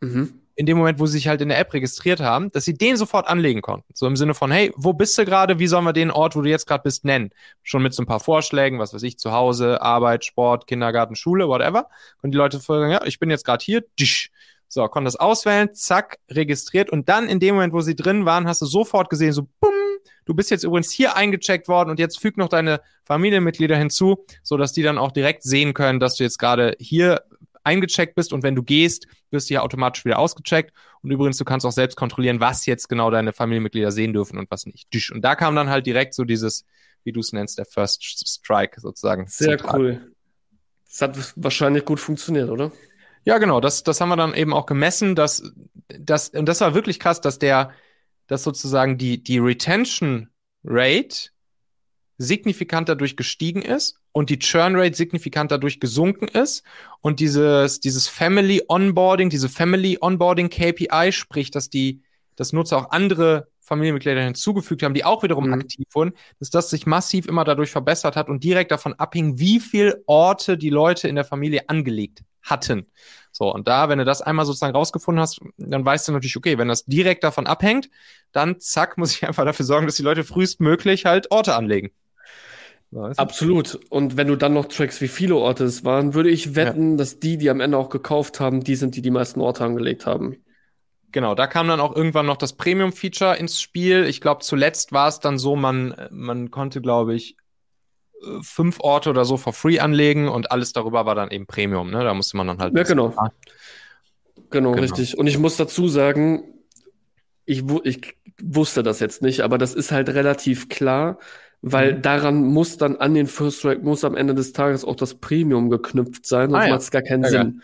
Speaker 2: mhm in dem Moment, wo sie sich halt in der App registriert haben, dass sie den sofort anlegen konnten. So im Sinne von, hey, wo bist du gerade? Wie sollen wir den Ort, wo du jetzt gerade bist, nennen? Schon mit so ein paar Vorschlägen, was weiß ich, zu Hause, Arbeit, Sport, Kindergarten, Schule, whatever. Und die Leute fragen, ja, ich bin jetzt gerade hier. So, konnten das auswählen, zack, registriert und dann in dem Moment, wo sie drin waren, hast du sofort gesehen, so, bumm, du bist jetzt übrigens hier eingecheckt worden und jetzt füg noch deine Familienmitglieder hinzu, so dass die dann auch direkt sehen können, dass du jetzt gerade hier eingecheckt bist und wenn du gehst, wirst du ja automatisch wieder ausgecheckt. Und übrigens, du kannst auch selbst kontrollieren, was jetzt genau deine Familienmitglieder sehen dürfen und was nicht. Und da kam dann halt direkt so dieses, wie du es nennst, der First Strike sozusagen.
Speaker 1: Sehr cool. Das hat wahrscheinlich gut funktioniert, oder?
Speaker 2: Ja, genau. Das, das haben wir dann eben auch gemessen, dass, dass, und das war wirklich krass, dass der, dass sozusagen die, die Retention Rate signifikant dadurch gestiegen ist und die Churn Rate signifikant dadurch gesunken ist und dieses, dieses Family Onboarding, diese Family Onboarding KPI, sprich, dass die, das Nutzer auch andere Familienmitglieder hinzugefügt haben, die auch wiederum mhm. aktiv wurden, dass das sich massiv immer dadurch verbessert hat und direkt davon abhing, wie viel Orte die Leute in der Familie angelegt hatten. So, und da, wenn du das einmal sozusagen rausgefunden hast, dann weißt du natürlich, okay, wenn das direkt davon abhängt, dann zack, muss ich einfach dafür sorgen, dass die Leute frühestmöglich halt Orte anlegen.
Speaker 1: Absolut. Und wenn du dann noch trackst, wie viele Orte es waren, würde ich wetten, ja. dass die, die am Ende auch gekauft haben, die sind, die die meisten Orte angelegt haben.
Speaker 2: Genau, da kam dann auch irgendwann noch das Premium-Feature ins Spiel. Ich glaube, zuletzt war es dann so, man, man konnte, glaube ich, äh, fünf Orte oder so for free anlegen und alles darüber war dann eben Premium. Ne? Da musste man dann halt.
Speaker 1: Ja, genau. genau. Genau, richtig. Und ich muss dazu sagen, ich, ich wusste das jetzt nicht, aber das ist halt relativ klar, weil mhm. daran muss dann an den First Track muss am Ende des Tages auch das Premium geknüpft sein, sonst ah, ja. macht es gar keinen ja, Sinn.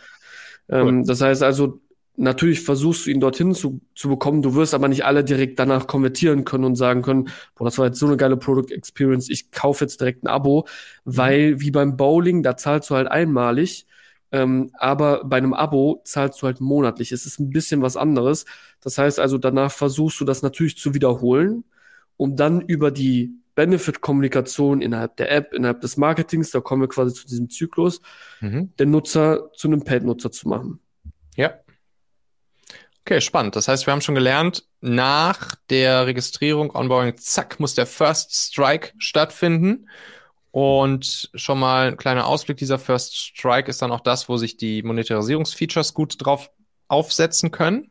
Speaker 1: Ähm, das heißt also, natürlich versuchst du ihn dorthin zu, zu bekommen, du wirst aber nicht alle direkt danach konvertieren können und sagen können, boah, das war jetzt so eine geile Product Experience, ich kaufe jetzt direkt ein Abo, mhm. weil wie beim Bowling, da zahlst du halt einmalig, ähm, aber bei einem Abo zahlst du halt monatlich. Es ist ein bisschen was anderes. Das heißt also, danach versuchst du das natürlich zu wiederholen, um dann über die Benefit-Kommunikation innerhalb der App, innerhalb des Marketings, da kommen wir quasi zu diesem Zyklus, mhm. den Nutzer zu einem Paid-Nutzer zu machen.
Speaker 2: Ja. Okay, spannend. Das heißt, wir haben schon gelernt, nach der Registrierung, Onboarding, zack, muss der First Strike stattfinden. Und schon mal ein kleiner Ausblick, dieser First Strike ist dann auch das, wo sich die Monetarisierungsfeatures gut drauf aufsetzen können.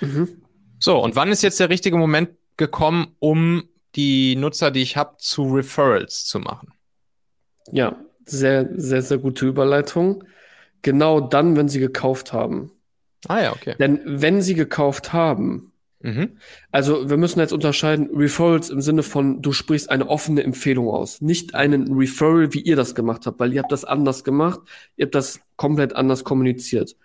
Speaker 2: Mhm. So, und wann ist jetzt der richtige Moment gekommen, um die Nutzer, die ich habe, zu Referrals zu machen.
Speaker 1: Ja, sehr, sehr, sehr gute Überleitung. Genau dann, wenn sie gekauft haben.
Speaker 2: Ah ja, okay.
Speaker 1: Denn wenn sie gekauft haben, mhm. also wir müssen jetzt unterscheiden, Referrals im Sinne von, du sprichst eine offene Empfehlung aus, nicht einen Referral, wie ihr das gemacht habt, weil ihr habt das anders gemacht, ihr habt das komplett anders kommuniziert.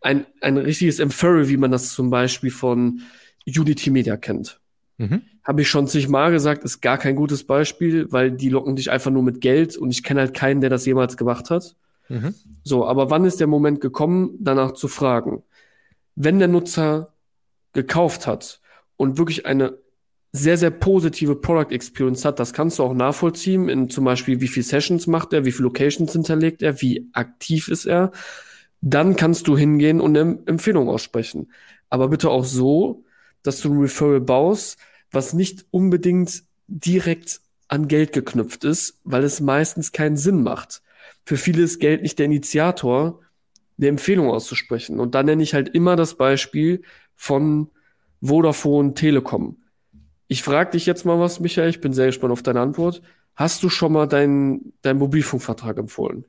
Speaker 1: Ein, ein richtiges Referral, wie man das zum Beispiel von Unity Media kennt. Mhm. Habe ich schon zigmal gesagt, ist gar kein gutes Beispiel, weil die locken dich einfach nur mit Geld und ich kenne halt keinen, der das jemals gemacht hat. Mhm. So, aber wann ist der Moment gekommen, danach zu fragen? Wenn der Nutzer gekauft hat und wirklich eine sehr, sehr positive Product Experience hat, das kannst du auch nachvollziehen, in zum Beispiel, wie viele Sessions macht er, wie viele Locations hinterlegt er, wie aktiv ist er, dann kannst du hingehen und eine Empfehlung aussprechen. Aber bitte auch so, dass du ein Referral baust, was nicht unbedingt direkt an Geld geknüpft ist, weil es meistens keinen Sinn macht. Für viele ist Geld nicht der Initiator, eine Empfehlung auszusprechen. Und dann nenne ich halt immer das Beispiel von Vodafone Telekom. Ich frage dich jetzt mal was, Michael, ich bin sehr gespannt auf deine Antwort. Hast du schon mal deinen dein Mobilfunkvertrag empfohlen?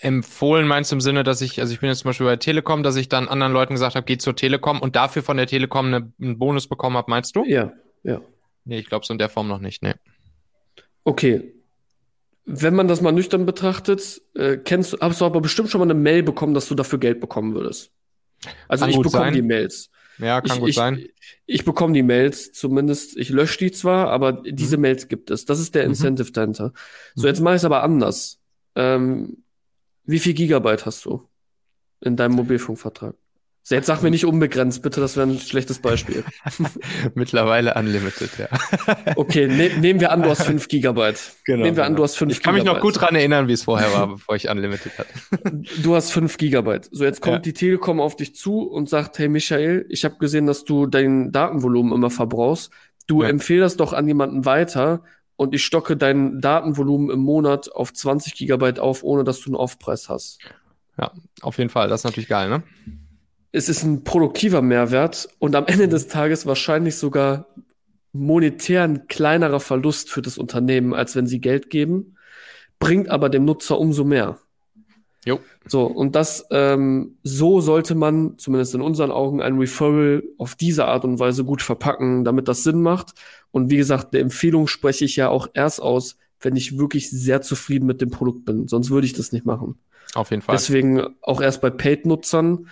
Speaker 2: Empfohlen meinst du im Sinne, dass ich, also ich bin jetzt zum Beispiel bei Telekom, dass ich dann anderen Leuten gesagt habe, geht zur Telekom und dafür von der Telekom eine, einen Bonus bekommen habe, meinst du?
Speaker 1: Ja, ja.
Speaker 2: Nee, ich glaube so in der Form noch nicht, nee.
Speaker 1: Okay. Wenn man das mal nüchtern betrachtet, äh, kennst hast du aber bestimmt schon mal eine Mail bekommen, dass du dafür Geld bekommen würdest. Also kann ich bekomme die Mails.
Speaker 2: Ja, kann
Speaker 1: ich,
Speaker 2: gut
Speaker 1: ich,
Speaker 2: sein.
Speaker 1: Ich, bekomme die Mails, zumindest, ich lösche die zwar, aber diese mhm. Mails gibt es. Das ist der mhm. Incentive mhm. dahinter. So, jetzt mache ich es aber anders. Ähm, wie viel Gigabyte hast du in deinem Mobilfunkvertrag? Jetzt sag mir nicht unbegrenzt, bitte, das wäre ein schlechtes Beispiel.
Speaker 2: Mittlerweile unlimited, ja.
Speaker 1: okay, ne nehmen wir an, du hast 5 Gigabyte. Genau. Nehmen wir an, du hast 5
Speaker 2: Ich kann Gigabyte. mich noch gut dran erinnern, wie es vorher war, bevor ich unlimited hatte.
Speaker 1: du hast 5 Gigabyte. So, jetzt kommt ja. die Telekom auf dich zu und sagt, hey Michael, ich habe gesehen, dass du dein Datenvolumen immer verbrauchst. Du ja. empfehl das doch an jemanden weiter und ich stocke dein Datenvolumen im Monat auf 20 Gigabyte auf, ohne dass du einen Aufpreis hast.
Speaker 2: Ja, auf jeden Fall. Das ist natürlich geil, ne?
Speaker 1: Es ist ein produktiver Mehrwert und am Ende des Tages wahrscheinlich sogar monetär ein kleinerer Verlust für das Unternehmen, als wenn sie Geld geben, bringt aber dem Nutzer umso mehr. Jo. So, und das, ähm, so sollte man, zumindest in unseren Augen, ein Referral auf diese Art und Weise gut verpacken, damit das Sinn macht. Und wie gesagt, eine Empfehlung spreche ich ja auch erst aus, wenn ich wirklich sehr zufrieden mit dem Produkt bin. Sonst würde ich das nicht machen.
Speaker 2: Auf jeden Fall.
Speaker 1: Deswegen auch erst bei Paid-Nutzern.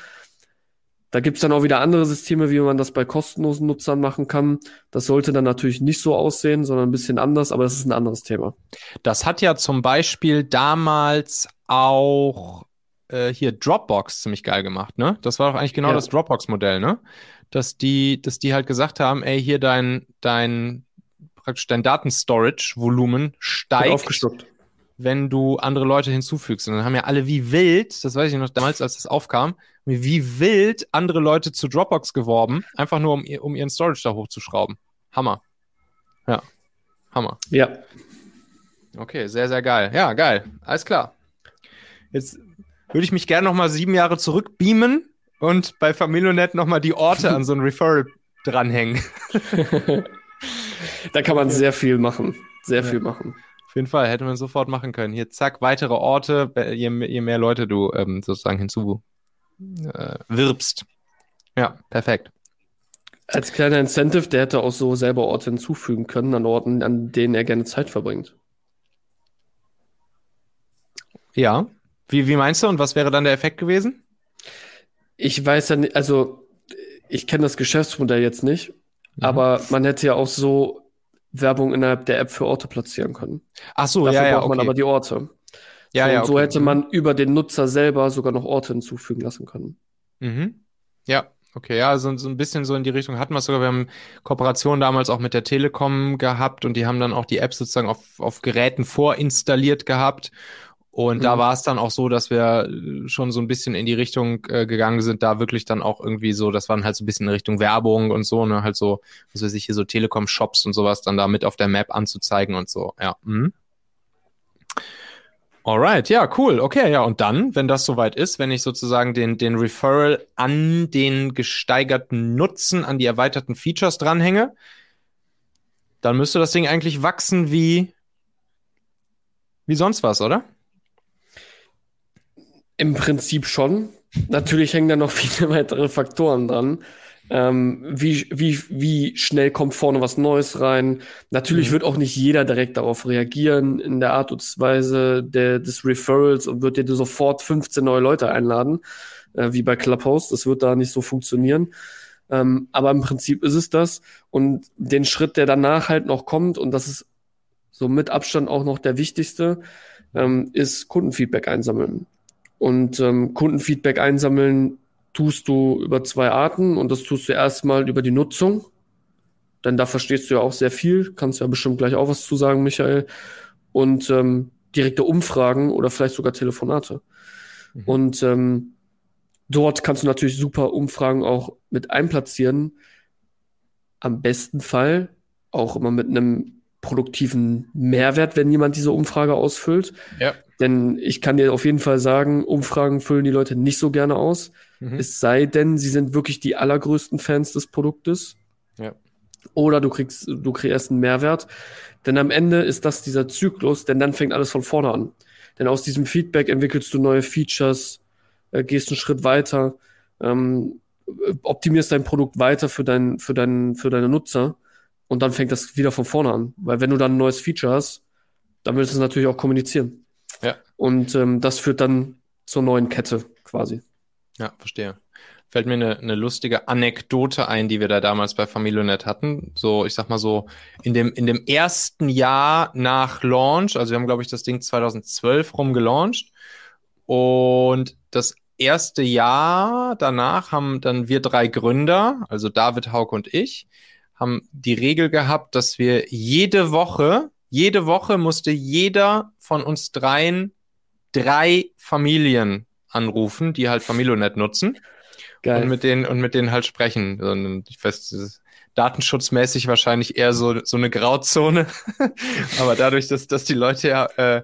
Speaker 1: Da gibt's dann auch wieder andere Systeme, wie man das bei kostenlosen Nutzern machen kann. Das sollte dann natürlich nicht so aussehen, sondern ein bisschen anders, aber das ist ein anderes Thema.
Speaker 2: Das hat ja zum Beispiel damals auch äh, hier Dropbox ziemlich geil gemacht, ne? Das war doch eigentlich genau ja. das Dropbox-Modell, ne? Dass die, dass die halt gesagt haben, ey, hier dein, dein, praktisch dein Datenstorage-Volumen steigt, wenn du andere Leute hinzufügst. Und dann haben ja alle wie wild, das weiß ich noch damals, als das aufkam, wie wild andere Leute zu Dropbox geworben, einfach nur um, um ihren Storage da hochzuschrauben. Hammer. Ja. Hammer.
Speaker 1: Ja.
Speaker 2: Okay, sehr, sehr geil. Ja, geil. Alles klar. Jetzt würde ich mich gerne noch mal sieben Jahre zurückbeamen und bei Familionet noch mal die Orte an so ein Referral dranhängen.
Speaker 1: da kann man sehr viel machen. Sehr ja. viel machen.
Speaker 2: Auf jeden Fall, hätte man sofort machen können. Hier, zack, weitere Orte, je, je mehr Leute du ähm, sozusagen hinzu äh. Ja, perfekt.
Speaker 1: Als kleiner Incentive, der hätte auch so selber Orte hinzufügen können, an Orten, an denen er gerne Zeit verbringt.
Speaker 2: Ja. Wie, wie meinst du und was wäre dann der Effekt gewesen?
Speaker 1: Ich weiß ja nicht, also ich kenne das Geschäftsmodell jetzt nicht, mhm. aber man hätte ja auch so Werbung innerhalb der App für Orte platzieren können.
Speaker 2: Ach so,
Speaker 1: Dafür
Speaker 2: ja, ja.
Speaker 1: braucht man
Speaker 2: okay.
Speaker 1: aber die Orte.
Speaker 2: Ja,
Speaker 1: so,
Speaker 2: ja.
Speaker 1: Und so
Speaker 2: okay.
Speaker 1: hätte man über den Nutzer selber sogar noch Orte hinzufügen lassen können.
Speaker 2: Mhm. Ja, okay, ja, so, so ein bisschen so in die Richtung hatten wir es sogar. Wir haben Kooperation damals auch mit der Telekom gehabt und die haben dann auch die App sozusagen auf, auf Geräten vorinstalliert gehabt. Und mhm. da war es dann auch so, dass wir schon so ein bisschen in die Richtung äh, gegangen sind, da wirklich dann auch irgendwie so, das waren halt so ein bisschen in Richtung Werbung und so, ne, halt so, was weiß ich, hier so Telekom-Shops und sowas dann da mit auf der Map anzuzeigen und so, ja. Mhm. Alright, ja, cool. Okay, ja, und dann, wenn das soweit ist, wenn ich sozusagen den, den Referral an den gesteigerten Nutzen, an die erweiterten Features dranhänge, dann müsste das Ding eigentlich wachsen wie, wie sonst was, oder?
Speaker 1: Im Prinzip schon. Natürlich hängen da noch viele weitere Faktoren dran. Ähm, wie, wie, wie schnell kommt vorne was Neues rein? Natürlich mhm. wird auch nicht jeder direkt darauf reagieren in der Art und Weise der, des Referrals und wird dir sofort 15 neue Leute einladen, äh, wie bei Clubhouse. Das wird da nicht so funktionieren. Ähm, aber im Prinzip ist es das. Und den Schritt, der danach halt noch kommt, und das ist so mit Abstand auch noch der wichtigste, ähm, ist Kundenfeedback einsammeln. Und ähm, Kundenfeedback einsammeln tust du über zwei Arten und das tust du erstmal über die Nutzung. Denn da verstehst du ja auch sehr viel, kannst ja bestimmt gleich auch was zu sagen, Michael. Und ähm, direkte Umfragen oder vielleicht sogar Telefonate. Mhm. Und ähm, dort kannst du natürlich super Umfragen auch mit einplatzieren. Am besten Fall auch immer mit einem produktiven Mehrwert, wenn jemand diese Umfrage ausfüllt.
Speaker 2: Ja.
Speaker 1: Denn ich kann dir auf jeden Fall sagen, Umfragen füllen die Leute nicht so gerne aus. Mhm. Es sei denn, sie sind wirklich die allergrößten Fans des Produktes.
Speaker 2: Ja.
Speaker 1: Oder du kriegst, du kreierst einen Mehrwert. Denn am Ende ist das dieser Zyklus, denn dann fängt alles von vorne an. Denn aus diesem Feedback entwickelst du neue Features, äh, gehst einen Schritt weiter, ähm, optimierst dein Produkt weiter für, dein, für, dein, für deine Nutzer und dann fängt das wieder von vorne an. Weil wenn du dann ein neues Feature hast, dann willst du es natürlich auch kommunizieren.
Speaker 2: Ja.
Speaker 1: Und ähm, das führt dann zur neuen Kette quasi.
Speaker 2: Ja, verstehe. Fällt mir eine, eine lustige Anekdote ein, die wir da damals bei Familionet hatten. So, ich sag mal so, in dem, in dem ersten Jahr nach Launch, also wir haben, glaube ich, das Ding 2012 rum gelauncht. Und das erste Jahr danach haben dann wir drei Gründer, also David, Hauke und ich, haben die Regel gehabt, dass wir jede Woche, jede Woche musste jeder von uns dreien drei Familien anrufen, die halt Familionet nutzen.
Speaker 1: Geil.
Speaker 2: Und mit denen, und mit denen halt sprechen. Und ich weiß, das ist datenschutzmäßig wahrscheinlich eher so, so eine Grauzone. Aber dadurch, dass, dass die Leute ja äh,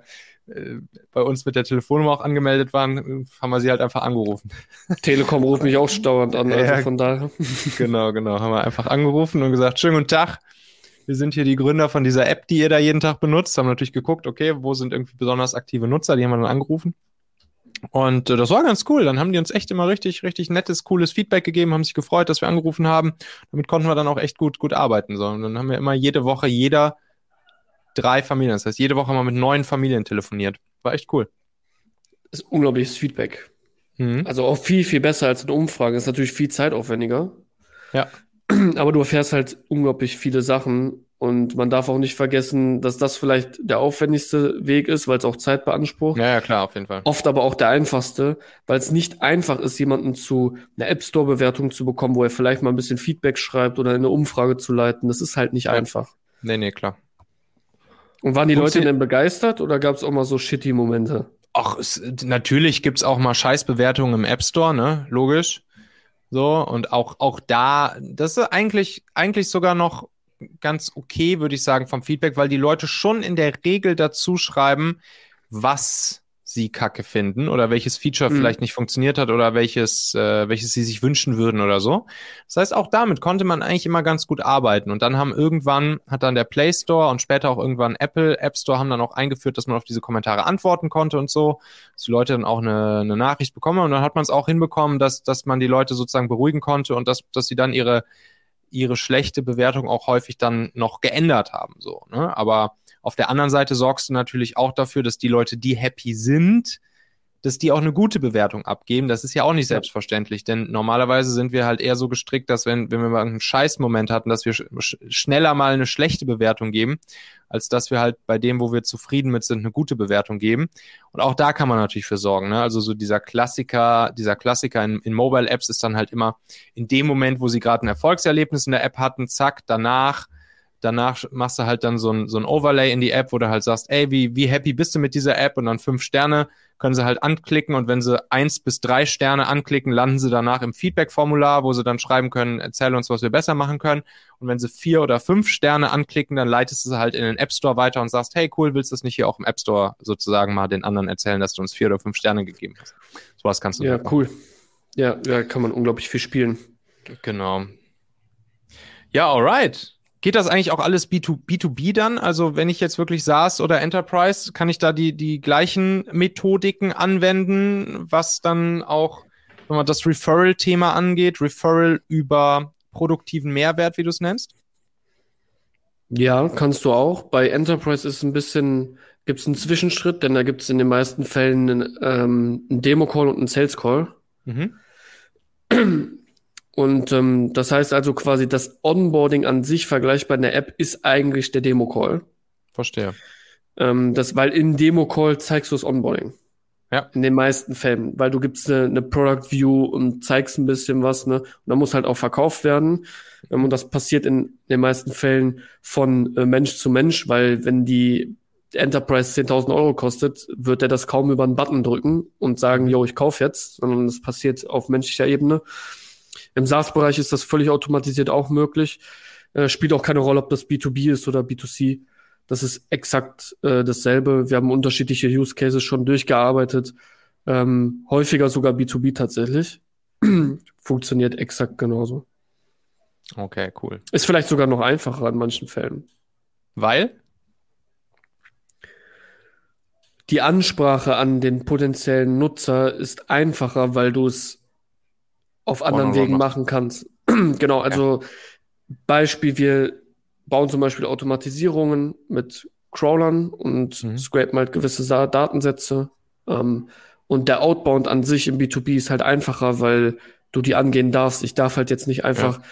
Speaker 2: bei uns mit der Telefonnummer auch angemeldet waren, haben wir sie halt einfach angerufen.
Speaker 1: Telekom ruft mich auch dauernd an, also
Speaker 2: Ja.
Speaker 1: von daher.
Speaker 2: genau, genau. Haben wir einfach angerufen und gesagt, schönen guten Tag. Wir sind hier die Gründer von dieser App, die ihr da jeden Tag benutzt. Haben natürlich geguckt, okay, wo sind irgendwie besonders aktive Nutzer, die haben wir dann angerufen. Und äh, das war ganz cool. Dann haben die uns echt immer richtig, richtig nettes, cooles Feedback gegeben, haben sich gefreut, dass wir angerufen haben. Damit konnten wir dann auch echt gut, gut arbeiten. So. Und dann haben wir immer jede Woche jeder drei Familien. Das heißt, jede Woche mal mit neun Familien telefoniert. War echt cool.
Speaker 1: ist unglaubliches Feedback.
Speaker 2: Mhm.
Speaker 1: Also auch viel, viel besser als eine Umfrage. Ist natürlich viel zeitaufwendiger.
Speaker 2: Ja.
Speaker 1: Aber du erfährst halt unglaublich viele Sachen. Und man darf auch nicht vergessen, dass das vielleicht der aufwendigste Weg ist, weil es auch Zeit beansprucht.
Speaker 2: Ja, ja, klar, auf jeden Fall.
Speaker 1: Oft aber auch der einfachste, weil es nicht einfach ist, jemanden zu einer App Store Bewertung zu bekommen, wo er vielleicht mal ein bisschen Feedback schreibt oder eine Umfrage zu leiten. Das ist halt nicht
Speaker 2: Ja.
Speaker 1: einfach.
Speaker 2: Nee, nee, klar.
Speaker 1: Und waren die Leute denn begeistert oder gab es auch mal so shitty Momente?
Speaker 2: Ach, es, natürlich gibt's auch mal Scheißbewertungen im App Store, ne? Logisch. So, und auch, auch da, das ist eigentlich, eigentlich sogar noch ganz okay, würde ich sagen, vom Feedback, weil die Leute schon in der Regel dazu schreiben, was sie kacke finden oder welches Feature mhm. vielleicht nicht funktioniert hat oder welches, äh, welches sie sich wünschen würden oder so. Das heißt, auch damit konnte man eigentlich immer ganz gut arbeiten. Und dann haben irgendwann, hat dann der Play Store und später auch irgendwann Apple App Store haben dann auch eingeführt, dass man auf diese Kommentare antworten konnte und so, dass die Leute dann auch eine, eine Nachricht bekommen. Und dann hat man es auch hinbekommen, dass, dass man die Leute sozusagen beruhigen konnte und dass, dass sie dann ihre ihre schlechte Bewertung auch häufig dann noch geändert haben. So, ne? Aber auf der anderen Seite sorgst du natürlich auch dafür, dass die Leute, die happy sind, dass die auch eine gute Bewertung abgeben. Das ist ja auch nicht selbstverständlich, denn normalerweise sind wir halt eher so gestrickt, dass wenn, wenn wir mal einen Scheißmoment hatten, dass wir sch schneller mal eine schlechte Bewertung geben, als dass wir halt bei dem, wo wir zufrieden mit sind, eine gute Bewertung geben. Und auch da kann man natürlich für sorgen. Ne? Also so dieser Klassiker, dieser Klassiker in, in Mobile-Apps ist dann halt immer in dem Moment, wo sie gerade ein Erfolgserlebnis in der App hatten, zack, danach danach machst du halt dann so ein, so ein Overlay in die App, wo du halt sagst, ey, wie, wie happy bist du mit dieser App? Und dann fünf Sterne können sie halt anklicken und wenn sie eins bis drei Sterne anklicken, landen sie danach im Feedback-Formular, wo sie dann schreiben können, erzähl uns, was wir besser machen können. Und wenn sie vier oder fünf Sterne anklicken, dann leitest du sie halt in den App Store weiter und sagst, hey, cool, willst du das nicht hier auch im App Store sozusagen mal den anderen erzählen, dass du uns vier oder fünf Sterne gegeben hast? So was kannst du
Speaker 1: Ja, cool. Ja, da kann man unglaublich viel spielen.
Speaker 2: Genau. Ja, alright. Geht das eigentlich auch alles B2, B2B dann? Also wenn ich jetzt wirklich SaaS oder Enterprise, kann ich da die, die gleichen Methodiken anwenden, was dann auch, wenn man das Referral-Thema angeht, Referral über produktiven Mehrwert, wie du es nennst?
Speaker 1: Ja, kannst du auch. Bei Enterprise ist ein bisschen, gibt es einen Zwischenschritt, denn da gibt es in den meisten Fällen einen, ähm, einen Demo-Call und einen Sales-Call. Mhm. Und ähm, das heißt also quasi, das Onboarding an sich vergleichbar in der App ist eigentlich der Demo-Call.
Speaker 2: Verstehe.
Speaker 1: Ähm, das, weil im Demo-Call zeigst du das Onboarding. Ja. In den meisten Fällen, weil du gibst eine, eine Product View und zeigst ein bisschen was, ne? Und dann muss halt auch verkauft werden. Ähm, und das passiert in den meisten Fällen von äh, Mensch zu Mensch, weil wenn die Enterprise 10.000 Euro kostet, wird er das kaum über einen Button drücken und sagen, mhm. yo, ich kauf jetzt, sondern das passiert auf menschlicher Ebene. Im SaaS-Bereich ist das völlig automatisiert auch möglich. Äh, spielt auch keine Rolle, ob das B2B ist oder B2C. Das ist exakt äh, dasselbe. Wir haben unterschiedliche Use Cases schon durchgearbeitet. Ähm, häufiger sogar B2B tatsächlich. Funktioniert exakt genauso.
Speaker 2: Okay, cool.
Speaker 1: Ist vielleicht sogar noch einfacher in manchen Fällen.
Speaker 2: Weil?
Speaker 1: Die Ansprache an den potenziellen Nutzer ist einfacher, weil du es auf anderen Wegen machen kannst. genau, also ja. Beispiel, wir bauen zum Beispiel Automatisierungen mit Crawlern und mhm. scrapen halt gewisse Datensätze. Ähm, und der Outbound an sich im B2B ist halt einfacher, weil du die angehen darfst. Ich darf halt jetzt nicht einfach ja.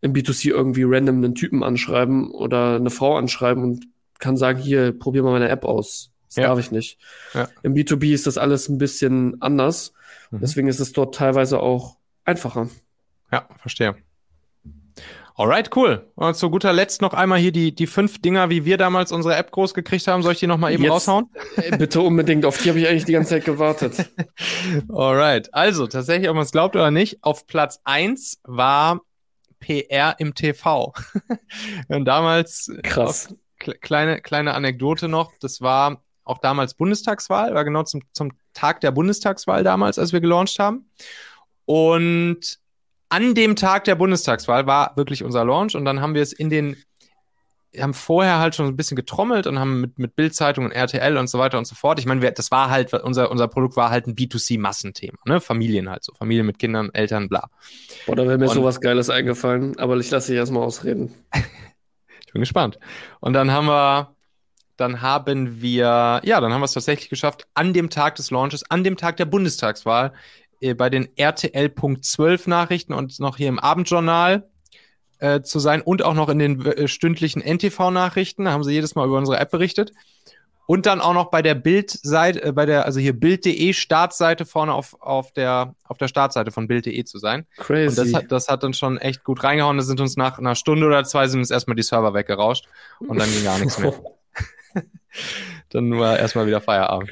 Speaker 1: im B2C irgendwie random einen Typen anschreiben oder eine Frau anschreiben und kann sagen, hier, probier mal meine App aus. Das ja. darf ich nicht. Ja. Im B2B ist das alles ein bisschen anders. Mhm. Deswegen ist es dort teilweise auch einfacher.
Speaker 2: Ja, verstehe. Alright, cool. Und zu guter Letzt noch einmal hier die, die fünf Dinger, wie wir damals unsere App groß gekriegt haben. Soll ich die noch mal eben Jetzt, raushauen?
Speaker 1: Äh, bitte unbedingt. Auf die habe ich eigentlich die ganze Zeit gewartet.
Speaker 2: Alright. Also, tatsächlich, ob man es glaubt oder nicht, auf Platz eins war PR im TV. Und damals,
Speaker 1: krass.
Speaker 2: Kleine, kleine Anekdote noch. Das war auch damals Bundestagswahl, war genau zum, zum Tag der Bundestagswahl damals, als wir gelauncht haben. Und an dem Tag der Bundestagswahl war wirklich unser Launch und dann haben wir es in den haben vorher halt schon ein bisschen getrommelt und haben mit, mit Bildzeitung und RTL und so weiter und so fort. Ich meine, das war halt, unser, unser Produkt war halt ein B2C-Massenthema, ne? Familien halt so, Familien mit Kindern, Eltern, bla.
Speaker 1: Boah, da wäre mir und, sowas Geiles eingefallen, aber ich lasse dich erstmal ausreden.
Speaker 2: ich bin gespannt. Und dann haben wir, dann haben wir, ja, dann haben wir es tatsächlich geschafft, an dem Tag des Launches, an dem Tag der Bundestagswahl, bei den RTL.12 Nachrichten und noch hier im Abendjournal äh, zu sein und auch noch in den äh, stündlichen NTV-Nachrichten. Da haben sie jedes Mal über unsere App berichtet. Und dann auch noch bei der Bild-Seite, äh, bei der, also hier Bild.de Startseite vorne auf, auf, der, auf der Startseite von Bild.de zu sein. Crazy. Und das hat, das hat dann schon echt gut reingehauen. Da sind uns nach einer Stunde oder zwei sind uns erstmal die Server weggerauscht und dann ging gar nichts mehr. dann war erstmal wieder Feierabend.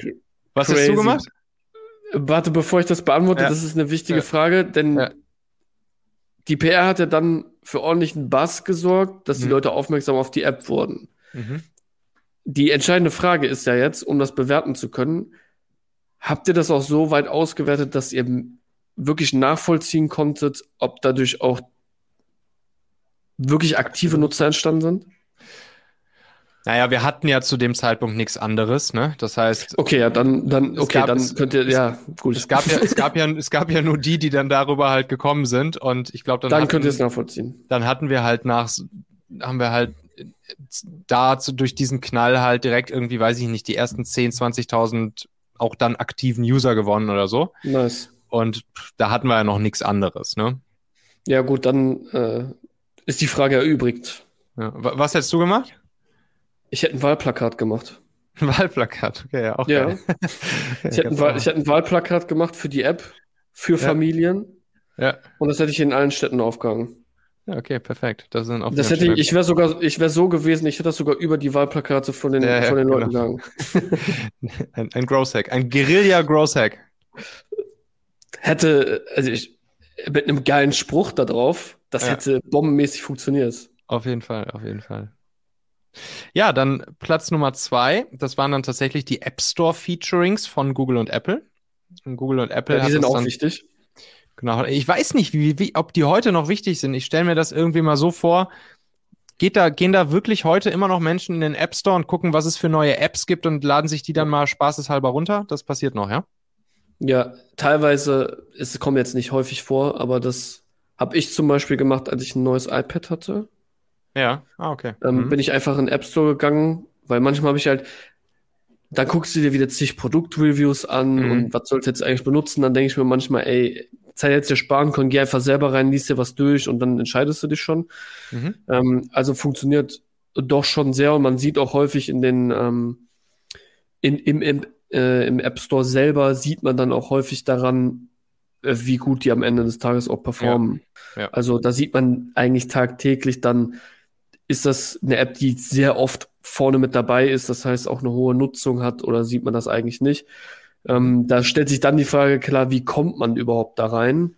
Speaker 2: Was Crazy. hast du gemacht?
Speaker 1: Warte, bevor ich das beantworte, ja. das ist eine wichtige ja. Frage, denn ja. die PR hat ja dann für ordentlichen Bass gesorgt, dass die
Speaker 2: Mhm.
Speaker 1: Leute aufmerksam auf die App wurden.
Speaker 2: Mhm.
Speaker 1: Die entscheidende Frage ist ja jetzt, um das bewerten zu können, habt ihr das auch so weit ausgewertet, dass ihr wirklich nachvollziehen konntet, ob dadurch auch wirklich aktive Nutzer entstanden sind?
Speaker 2: Naja, wir hatten ja zu dem Zeitpunkt nichts anderes, ne? Das heißt,
Speaker 1: Okay, ja, dann, dann,
Speaker 2: Es
Speaker 1: okay,
Speaker 2: gab-
Speaker 1: dann
Speaker 2: es-
Speaker 1: könnt ihr, ja, gut.
Speaker 2: es gab ja, es gab ja, es gab ja nur die, die dann darüber halt gekommen sind. Und ich glaube, dann,
Speaker 1: dann
Speaker 2: hatten,
Speaker 1: könnt ihr es nachvollziehen.
Speaker 2: dann hatten wir halt nach, haben wir halt da zu, durch diesen Knall halt direkt irgendwie, weiß ich nicht, die ersten 10, 20.000 auch dann aktiven User gewonnen oder so.
Speaker 1: Nice.
Speaker 2: Und da hatten wir ja noch nichts anderes, ne?
Speaker 1: Ja, gut, dann äh, ist die Frage erübrigt.
Speaker 2: Ja. Wa- Was hättest du gemacht?
Speaker 1: Ich hätte ein Wahlplakat gemacht.
Speaker 2: Ein Wahlplakat, okay, ja, auch
Speaker 1: Ja.
Speaker 2: geil.
Speaker 1: Ich hätte, ein Wahl, ich hätte ein Wahlplakat gemacht für die App, für
Speaker 2: Ja.
Speaker 1: Familien.
Speaker 2: Ja.
Speaker 1: Und das hätte ich in allen Städten aufgehangen.
Speaker 2: Ja, okay, perfekt. Das sind auch
Speaker 1: Das hätte ich, ich wäre sogar, ich wäre so gewesen, ich hätte das sogar über die Wahlplakate von den,
Speaker 2: Ja,
Speaker 1: von den Leuten
Speaker 2: genau.
Speaker 1: gegangen.
Speaker 2: ein, ein Hack, ein Guerilla Growth Hack.
Speaker 1: Hätte, also ich, mit einem geilen Spruch da drauf, das hätte bombenmäßig funktioniert.
Speaker 2: Auf jeden Fall, auf jeden Fall. Ja, dann Platz Nummer zwei. Das waren dann tatsächlich die App Store Featurings von Google und Apple. Und Google und Apple
Speaker 1: Ja, die sind auch
Speaker 2: dann,
Speaker 1: wichtig.
Speaker 2: Genau. Ich weiß nicht, wie, wie, ob die heute noch wichtig sind. Ich stelle mir das irgendwie mal so vor. Geht da, gehen da wirklich heute immer noch Menschen in den App Store und gucken, was es für neue Apps gibt und laden sich die dann mal spaßeshalber runter? Das passiert noch, ja?
Speaker 1: Ja, teilweise, es kommt jetzt nicht häufig vor, aber das habe ich zum Beispiel gemacht, als ich ein neues iPad hatte.
Speaker 2: Ja. Ah, okay.
Speaker 1: Ähm,
Speaker 2: Mhm.
Speaker 1: bin ich einfach in den App Store gegangen, weil manchmal habe ich halt, dann guckst du dir wieder zig Produktreviews an
Speaker 2: Mhm.
Speaker 1: und was sollst du jetzt eigentlich benutzen? Dann denke ich mir manchmal, ey, Zeit jetzt dir sparen können, geh einfach selber rein, liest dir was durch und dann entscheidest du dich schon.
Speaker 2: Mhm.
Speaker 1: Ähm, also funktioniert doch schon sehr und man sieht auch häufig in den ähm, in, im, im, äh, im App Store selber sieht man dann auch häufig daran, äh, wie gut die am Ende des Tages auch performen.
Speaker 2: Ja. Ja.
Speaker 1: Also da sieht man eigentlich tagtäglich dann, ist das eine App, die sehr oft vorne mit dabei ist, das heißt auch eine hohe Nutzung hat oder sieht man das eigentlich nicht? Ähm, da stellt sich dann die Frage, klar, wie kommt man überhaupt da rein?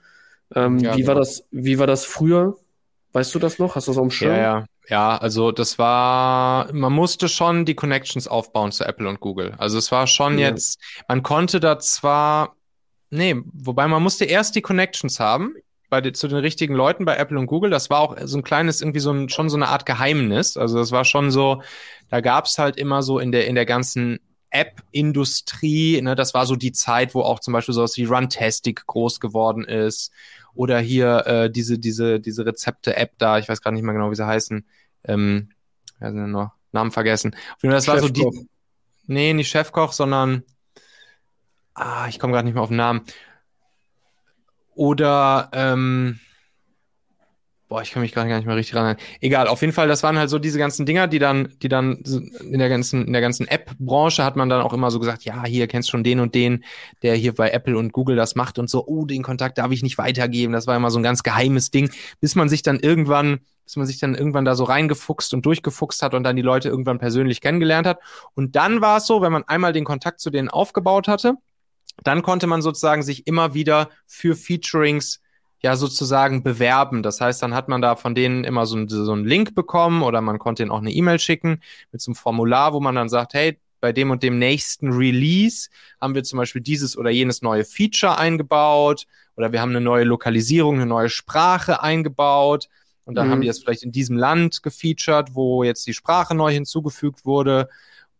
Speaker 1: Ähm,
Speaker 2: Ja,
Speaker 1: wie war
Speaker 2: genau.
Speaker 1: das, wie war das früher? Weißt du das noch? Hast du das auf dem Schirm?
Speaker 2: Ja, ja. Ja, also das war, man musste schon die Connections aufbauen zu Apple und Google. Also es war schon
Speaker 1: Ja.
Speaker 2: jetzt, man konnte da zwar, nee, wobei man musste erst die Connections haben bei den, zu den richtigen Leuten bei Apple und Google. Das war auch so ein kleines, irgendwie so ein, schon so eine Art Geheimnis. Also das war schon so, da gab's halt immer so in der, in der ganzen App-Industrie, ne, das war so die Zeit, wo auch zum Beispiel sowas wie Runtastic groß geworden ist. Oder hier äh, diese, diese, diese Rezepte-App da, ich weiß gerade nicht mehr genau, wie sie heißen. Ähm, wer sind denn noch? Namen vergessen. Auf jeden Fall, das war so die.
Speaker 1: Chefkoch.
Speaker 2: Nee, nicht Chefkoch, sondern. Ah, ich komme gerade nicht mehr auf den Namen. Oder, ähm, boah, ich kann mich gar nicht mehr richtig ran. Egal, auf jeden Fall, das waren halt so diese ganzen Dinger, die dann, die dann in der ganzen, in der ganzen App-Branche hat man dann auch immer so gesagt, ja, hier kennst schon den und den, der hier bei Apple und Google das macht und so, oh, den Kontakt darf ich nicht weitergeben. Das war immer so ein ganz geheimes Ding, bis man sich dann irgendwann, bis man sich dann irgendwann da so reingefuchst und durchgefuchst hat und dann die Leute irgendwann persönlich kennengelernt hat. Und dann war es so, wenn man einmal den Kontakt zu denen aufgebaut hatte, dann konnte man sozusagen sich immer wieder für Featurings ja sozusagen bewerben. Das heißt, dann hat man da von denen immer so, ein, so einen Link bekommen oder man konnte ihnen auch eine E-Mail schicken mit so einem Formular, wo man dann sagt, hey, bei dem und dem nächsten Release haben wir zum Beispiel dieses oder jenes neue Feature eingebaut oder wir haben eine neue Lokalisierung, eine neue Sprache eingebaut und dann
Speaker 1: Mhm.
Speaker 2: haben die das vielleicht in diesem Land gefeatured, wo jetzt die Sprache neu hinzugefügt wurde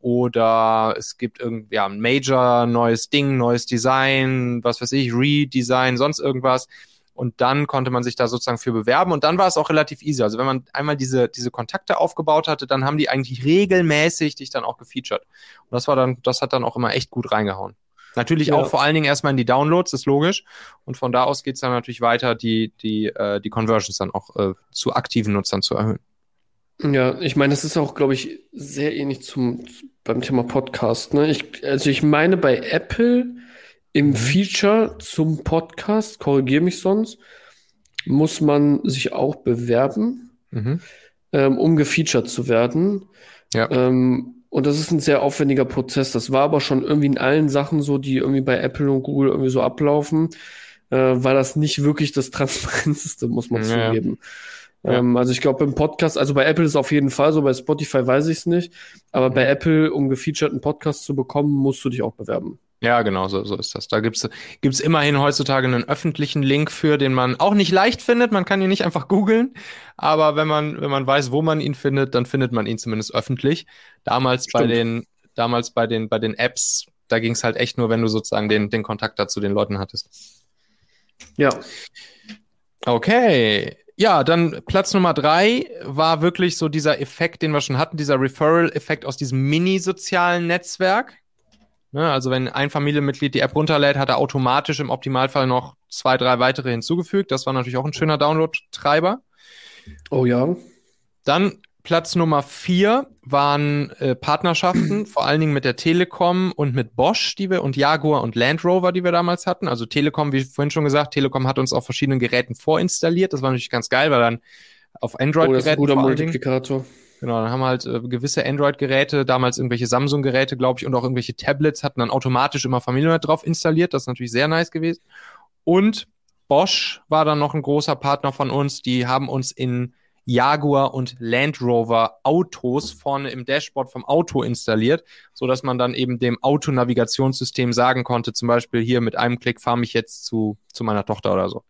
Speaker 2: oder es gibt irgendwie ja, ein Major, neues Ding, neues Design, was weiß ich, Redesign, sonst irgendwas. Und dann konnte man sich da sozusagen für bewerben und dann war es auch relativ easy. Also wenn man einmal diese, diese Kontakte aufgebaut hatte, dann haben die eigentlich regelmäßig dich dann auch gefeatured. Und das war dann, das hat dann auch immer echt gut reingehauen. Natürlich
Speaker 1: Ja.
Speaker 2: auch vor allen Dingen erstmal in die Downloads, ist logisch. Und von da aus geht's dann natürlich weiter, die, die, äh, die Conversions dann auch äh, zu aktiven Nutzern zu erhöhen.
Speaker 1: Ja, ich meine, das ist auch, glaube ich, sehr ähnlich zum beim Thema Podcast. Ne? Ich, also ich meine, bei Apple im
Speaker 2: Mhm.
Speaker 1: Feature zum Podcast, korrigiere mich sonst, muss man sich auch bewerben,
Speaker 2: Mhm.
Speaker 1: ähm, um gefeatured zu werden.
Speaker 2: Ja.
Speaker 1: Ähm, und das ist ein sehr aufwendiger Prozess. Das war aber schon irgendwie in allen Sachen so, die irgendwie bei Apple und Google irgendwie so ablaufen. äh, weil das nicht wirklich das Transparenteste, muss man
Speaker 2: Ja.
Speaker 1: zugeben.
Speaker 2: Ja.
Speaker 1: Ähm, also ich glaube im Podcast, also bei Apple ist es auf jeden Fall so, bei Spotify weiß ich es nicht, aber
Speaker 2: Mhm.
Speaker 1: bei Apple, um gefeaturten Podcast zu bekommen, musst du dich auch bewerben.
Speaker 2: Ja, genau, so, so ist das. Da gibt's gibt's immerhin heutzutage einen öffentlichen Link für, den man auch nicht leicht findet. Man kann ihn nicht einfach googeln, aber wenn man, wenn man weiß, wo man ihn findet, dann findet man ihn zumindest öffentlich. Damals bei
Speaker 1: Stimmt.
Speaker 2: den, damals bei den, bei den Apps, da ging's halt echt nur, wenn du sozusagen den, den Kontakt dazu den Leuten hattest.
Speaker 1: Ja,
Speaker 2: Okay. Ja, dann Platz Nummer drei war wirklich so dieser Effekt, den wir schon hatten, dieser Referral-Effekt aus diesem mini-sozialen Netzwerk. Ne, also wenn ein Familienmitglied die App runterlädt, hat er automatisch im Optimalfall noch zwei, drei weitere hinzugefügt. Das war natürlich auch ein schöner Download-Treiber.
Speaker 1: oh ja.
Speaker 2: Dann Platz Nummer vier waren äh, Partnerschaften, vor allen Dingen mit der Telekom und mit Bosch, die wir und Jaguar und Land Rover, die wir damals hatten. Also Telekom, wie vorhin schon gesagt, Telekom hat uns auf verschiedenen Geräten vorinstalliert. Das war natürlich ganz geil, weil dann auf
Speaker 1: Oh,
Speaker 2: Android-Geräten
Speaker 1: guter
Speaker 2: allen Dingen,
Speaker 1: Multiplikator.
Speaker 2: genau, dann haben wir halt äh, gewisse Android-Geräte, damals irgendwelche Samsung-Geräte, glaube ich, und auch irgendwelche Tablets hatten dann automatisch immer Familiennet drauf installiert. Das ist natürlich sehr nice gewesen. Und Bosch war dann noch ein großer Partner von uns. Die haben uns in Jaguar und Land Rover Autos vorne im Dashboard vom Auto installiert, so dass man dann eben dem Autonavigationssystem sagen konnte, zum Beispiel hier mit einem Klick fahre mich jetzt zu, zu meiner Tochter oder so.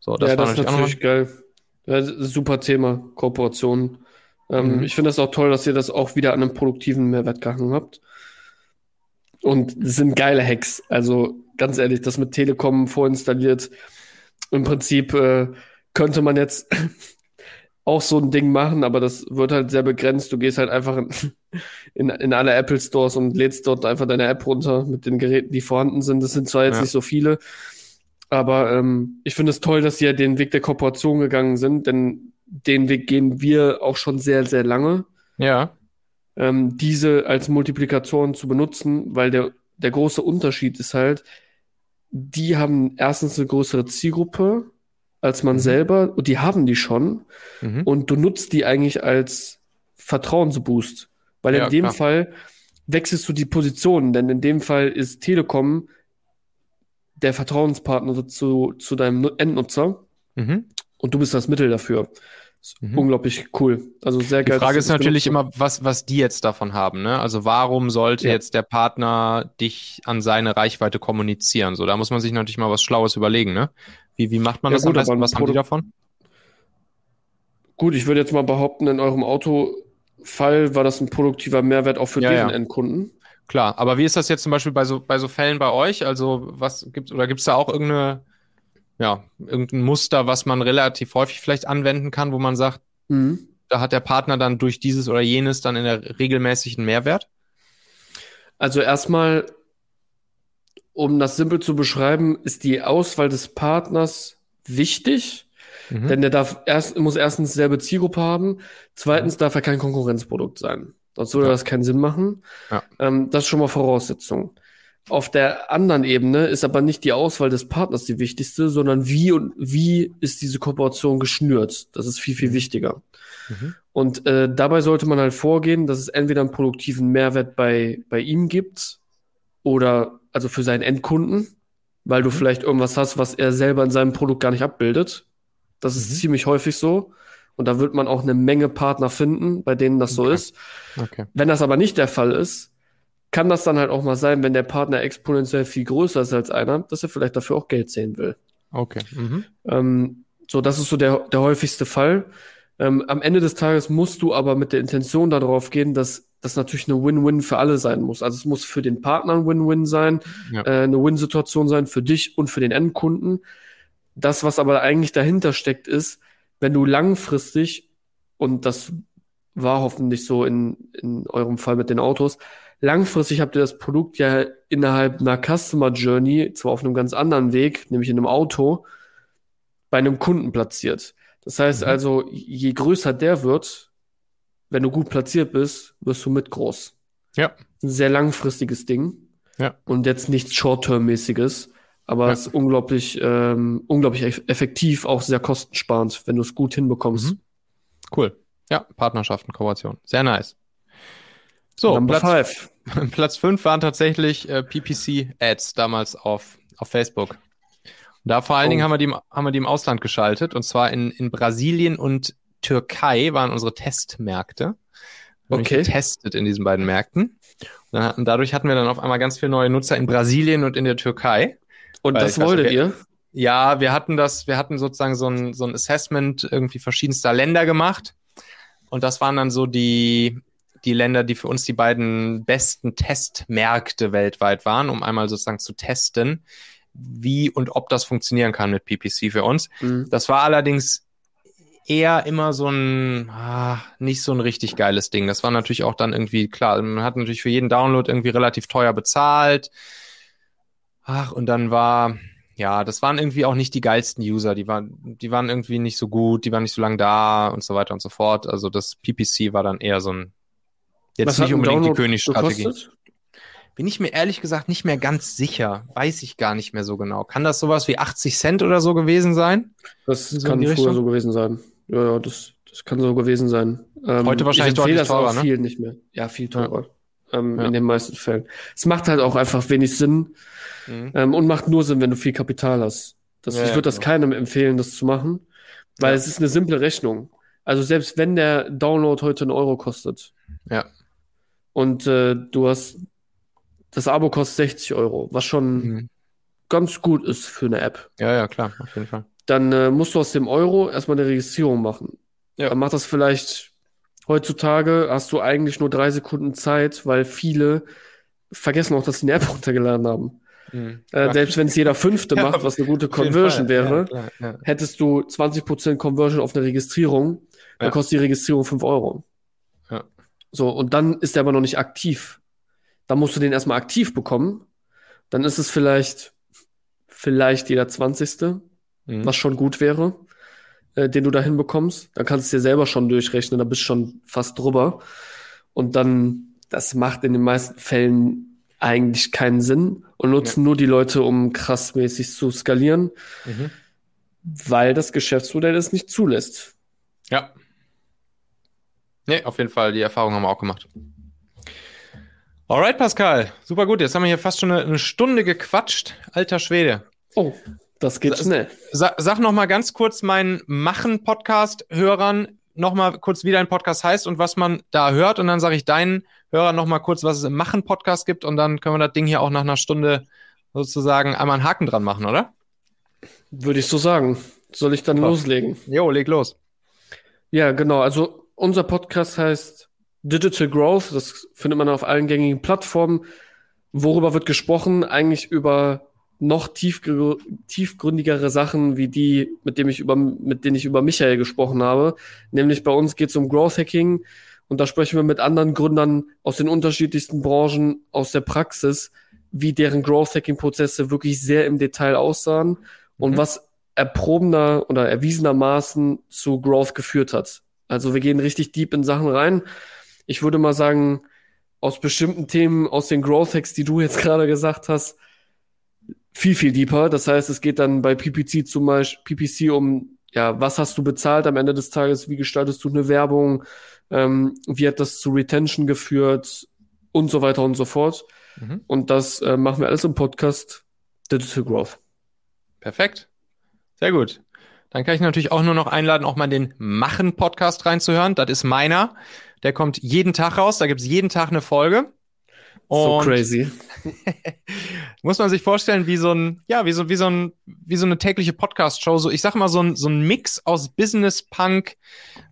Speaker 2: So, das
Speaker 1: ja,
Speaker 2: war
Speaker 1: das ist
Speaker 2: natürlich
Speaker 1: geil. Ja, das super Thema, Kooperation. Ähm,
Speaker 2: Mhm.
Speaker 1: Ich finde das auch toll, dass ihr das auch wieder an einem produktiven Mehrwert gehangen habt. Und es sind geile Hacks. Also ganz ehrlich, das mit Telekom vorinstalliert. Im Prinzip äh, könnte man jetzt auch so ein Ding machen, aber das wird halt sehr begrenzt. Du gehst halt einfach in, in, in alle Apple Stores und lädst dort einfach deine App runter mit den Geräten, die vorhanden sind. Das sind zwar jetzt
Speaker 2: Ja.
Speaker 1: nicht so viele, aber ähm, ich finde es toll, dass sie ja den Weg der Kooperation gegangen sind, denn den Weg gehen wir auch schon sehr, sehr lange,
Speaker 2: Ja,
Speaker 1: ähm, diese als Multiplikatoren zu benutzen, weil der, der große Unterschied ist halt, die haben erstens eine größere Zielgruppe als man
Speaker 2: Mhm.
Speaker 1: selber und die haben die schon
Speaker 2: mhm.
Speaker 1: und du nutzt die eigentlich als Vertrauensboost, weil
Speaker 2: Ja,
Speaker 1: in dem
Speaker 2: klar.
Speaker 1: Fall wechselst du die Positionen, denn in dem Fall ist Telekom der Vertrauenspartner zu, zu deinem Nu- Endnutzer
Speaker 2: Mhm.
Speaker 1: und du bist das Mittel dafür.
Speaker 2: Mhm.
Speaker 1: unglaublich cool. Also sehr
Speaker 2: Die
Speaker 1: geil.
Speaker 2: Frage
Speaker 1: dass
Speaker 2: ist natürlich immer, was, was die jetzt davon haben, ne? Also warum sollte
Speaker 1: Ja.
Speaker 2: jetzt der Partner dich an seine Reichweite kommunizieren? So, da muss man sich natürlich mal was Schlaues überlegen, ne? Wie, wie macht man
Speaker 1: Ja,
Speaker 2: das
Speaker 1: gut,
Speaker 2: am besten? Was haben die davon?
Speaker 1: Gut, ich würde jetzt mal behaupten, in eurem Autofall war das ein produktiver Mehrwert auch für
Speaker 2: Ja,
Speaker 1: deren
Speaker 2: ja.
Speaker 1: Endkunden.
Speaker 2: Klar, aber wie ist das jetzt zum Beispiel bei so, bei so Fällen bei euch? Also, was gibt's, oder gibt's da auch irgendeine, ja, irgendein Muster, was man relativ häufig vielleicht anwenden kann, wo man sagt,
Speaker 1: Mhm.
Speaker 2: da hat der Partner dann durch dieses oder jenes dann in der regelmäßigen Mehrwert?
Speaker 1: Also erstmal, um das simpel zu beschreiben, ist die Auswahl des Partners wichtig,
Speaker 2: Mhm.
Speaker 1: denn der darf erst, muss erstens selbe Zielgruppe haben, zweitens darf er kein Konkurrenzprodukt sein. Sonst würde
Speaker 2: Ja.
Speaker 1: das keinen Sinn machen.
Speaker 2: Ja.
Speaker 1: Ähm, das ist schon mal Voraussetzung. Auf der anderen Ebene ist aber nicht die Auswahl des Partners die wichtigste, sondern wie und wie ist diese Kooperation geschnürt. Das ist viel, viel wichtiger.
Speaker 2: Mhm.
Speaker 1: Und äh, dabei sollte man halt vorgehen, dass es entweder einen produktiven Mehrwert bei, bei ihm gibt oder also für seinen Endkunden, weil du
Speaker 2: Mhm.
Speaker 1: vielleicht irgendwas hast, was er selber in seinem Produkt gar nicht abbildet. Das ist
Speaker 2: Mhm.
Speaker 1: ziemlich häufig so. Und da wird man auch eine Menge Partner finden, bei denen das so
Speaker 2: Okay.
Speaker 1: ist.
Speaker 2: Okay.
Speaker 1: Wenn das aber nicht der Fall ist, kann das dann halt auch mal sein, wenn der Partner exponentiell viel größer ist als einer, dass er vielleicht dafür auch Geld sehen will.
Speaker 2: Okay. Mhm.
Speaker 1: Ähm, so, das ist so der, der häufigste Fall. Ähm, am Ende des Tages musst du aber mit der Intention darauf gehen, dass das natürlich eine Win-Win für alle sein muss. Also es muss für den Partner ein Win-Win sein,
Speaker 2: Ja.
Speaker 1: äh, eine Win-Situation sein für dich und für den Endkunden. Das, was aber eigentlich dahinter steckt, ist, wenn du langfristig, und das war hoffentlich so in, in eurem Fall mit den Autos, langfristig habt ihr das Produkt ja innerhalb einer Customer Journey, zwar auf einem ganz anderen Weg, nämlich in einem Auto, bei einem Kunden platziert. Das heißt
Speaker 2: Mhm.
Speaker 1: also, je größer der wird, wenn du gut platziert bist, wirst du mit groß.
Speaker 2: Ja.
Speaker 1: Ein sehr langfristiges Ding.
Speaker 2: Ja.
Speaker 1: Und jetzt nichts Short-Term-mäßiges, aber
Speaker 2: Ja.
Speaker 1: es ist unglaublich, ähm, unglaublich eff- effektiv, auch sehr kostensparend, wenn du es gut hinbekommst.
Speaker 2: Mhm. Cool. Ja, Partnerschaften, Kooperation. Sehr nice. So,
Speaker 1: Number
Speaker 2: Platz,
Speaker 1: five.
Speaker 2: Platz 5 waren tatsächlich äh, PPC-Ads damals auf, auf Facebook. Da vor allen
Speaker 1: Oh.
Speaker 2: Dingen haben wir, die, im- haben wir die im Ausland geschaltet und zwar in, in Brasilien und Türkei waren unsere Testmärkte. Wir
Speaker 1: Okay.
Speaker 2: getestet in diesen beiden Märkten. Und dadurch hatten wir dann auf einmal ganz viele neue Nutzer in Brasilien und in der Türkei.
Speaker 1: Und das
Speaker 2: weiß
Speaker 1: wolltet ihr?
Speaker 2: Ja, wir hatten das, wir hatten sozusagen so ein, so ein Assessment irgendwie verschiedenster Länder gemacht. Und das waren dann so die, die Länder, die für uns die beiden besten Testmärkte weltweit waren, um einmal sozusagen zu testen, wie und ob das funktionieren kann mit PPC für uns.
Speaker 1: Mhm.
Speaker 2: Das war allerdings eher immer so ein, ah, nicht so ein richtig geiles Ding. Das war natürlich auch dann irgendwie, klar, man hat natürlich für jeden Download irgendwie relativ teuer bezahlt. Ach, und dann war, ja, das waren irgendwie auch nicht die geilsten User. Die waren, die waren irgendwie nicht so gut, die waren nicht so lange da und so weiter und so fort. Also das PPC war dann eher so ein, jetzt
Speaker 1: Was
Speaker 2: nicht unbedingt die Königsstrategie.
Speaker 1: gekostet?
Speaker 2: Bin ich mir ehrlich gesagt nicht mehr ganz sicher. Weiß ich gar nicht mehr so genau. Kann das sowas wie 80 Cent oder so gewesen sein?
Speaker 1: Das
Speaker 2: So
Speaker 1: kann früher
Speaker 2: Richtung?
Speaker 1: so gewesen sein. Ja, ja, das, das kann so gewesen sein. Ähm,
Speaker 2: Heute wahrscheinlich
Speaker 1: ich
Speaker 2: deutlich
Speaker 1: das auch
Speaker 2: teurer, ne?
Speaker 1: viel nicht mehr. Ja, viel teurer. Ähm,
Speaker 2: Ja.
Speaker 1: In den meisten Fällen. Es macht halt auch einfach wenig Sinn
Speaker 2: Mhm.
Speaker 1: ähm, und macht nur Sinn, wenn du viel Kapital hast. Das,
Speaker 2: Ja,
Speaker 1: ich
Speaker 2: ja,
Speaker 1: würde das
Speaker 2: genau.
Speaker 1: keinem empfehlen, das zu machen, weil
Speaker 2: Ja.
Speaker 1: es ist eine simple Rechnung. Also selbst wenn der Download heute einen Euro kostet
Speaker 2: Ja.
Speaker 1: und äh, du hast das Abo kostet 60 Euro, was schon
Speaker 2: Mhm.
Speaker 1: ganz gut ist für eine App.
Speaker 2: Ja, ja, klar, auf jeden Fall.
Speaker 1: Dann äh, musst du aus dem Euro erstmal eine Registrierung machen.
Speaker 2: Ja.
Speaker 1: Dann macht das vielleicht heutzutage hast du eigentlich nur drei Sekunden Zeit, weil viele vergessen auch, dass sie eine App runtergeladen haben.
Speaker 2: Mhm.
Speaker 1: Äh, selbst wenn es jeder Fünfte
Speaker 2: Ja,
Speaker 1: macht, was eine gute Conversion wäre,
Speaker 2: Ja, klar,
Speaker 1: hättest du 20% Conversion auf eine Registrierung, dann kostet die Registrierung 5 Euro.
Speaker 2: Ja.
Speaker 1: So, und dann ist der aber noch nicht aktiv. Dann musst du den erstmal aktiv bekommen. Dann ist es vielleicht, vielleicht jeder 20
Speaker 2: Mhm.
Speaker 1: was schon gut wäre, äh, den du da hinbekommst. Dann kannst du es dir selber schon durchrechnen, da bist du schon fast drüber. Und dann, das macht in den meisten Fällen eigentlich keinen Sinn und nutzen nur die Leute, um krassmäßig zu skalieren,
Speaker 2: Mhm.
Speaker 1: weil das Geschäftsmodell es nicht zulässt.
Speaker 2: Ja. Nee, auf jeden Fall, die Erfahrung haben wir auch gemacht. Alright, Pascal. Super gut. Jetzt haben wir hier fast schon eine, eine Stunde gequatscht. Alter Schwede.
Speaker 1: Oh, das geht schnell.
Speaker 2: Sa sag noch mal ganz kurz meinen Machen-Podcast-Hörern noch mal kurz, wie dein Podcast heißt und was man da hört. Und dann sage ich deinen Hörern noch mal kurz, was es im Machen-Podcast gibt. Und dann können wir das Ding hier auch nach einer Stunde sozusagen einmal einen Haken dran machen, oder?
Speaker 1: Würde ich so sagen. Soll ich dann
Speaker 2: Super.
Speaker 1: loslegen?
Speaker 2: Jo, leg los.
Speaker 1: Ja, genau. Also unser Podcast heißt Digital Growth. Das findet man auf allen gängigen Plattformen. Worüber wird gesprochen? Eigentlich über noch tiefgr tiefgründigere Sachen, wie die, mit dem ich über, mit denen ich über Michael gesprochen habe. Nämlich bei uns geht es um Growth Hacking und da sprechen wir mit anderen Gründern aus den unterschiedlichsten Branchen, aus der Praxis, wie deren Growth Hacking Prozesse wirklich sehr im Detail aussahen und
Speaker 2: Mhm.
Speaker 1: was erprobener oder erwiesenermaßen zu Growth geführt hat. Also wir gehen richtig deep in Sachen rein. Ich würde mal sagen, aus bestimmten Themen, aus den Growth Hacks, die du jetzt gerade gesagt hast, viel, viel deeper. Das heißt, es geht dann bei PPC zum Beispiel, PPC um, ja, was hast du bezahlt am Ende des Tages? Wie gestaltest du eine Werbung? Ähm, wie hat das zu Retention geführt? Und so weiter und so fort.
Speaker 2: Mhm.
Speaker 1: Und das äh, machen wir alles im Podcast Digital Growth.
Speaker 2: Perfekt. Sehr gut. Dann kann ich natürlich auch nur noch einladen, auch mal den Machen-Podcast reinzuhören. Das ist meiner. Der kommt jeden Tag raus. Da gibt's jeden Tag eine Folge.
Speaker 1: So crazy.
Speaker 2: muss man sich vorstellen, wie so ein, ja, wie so, wie so ein, wie so eine tägliche Podcast-Show. So, ich sag mal, so ein, so ein Mix aus Business Punk,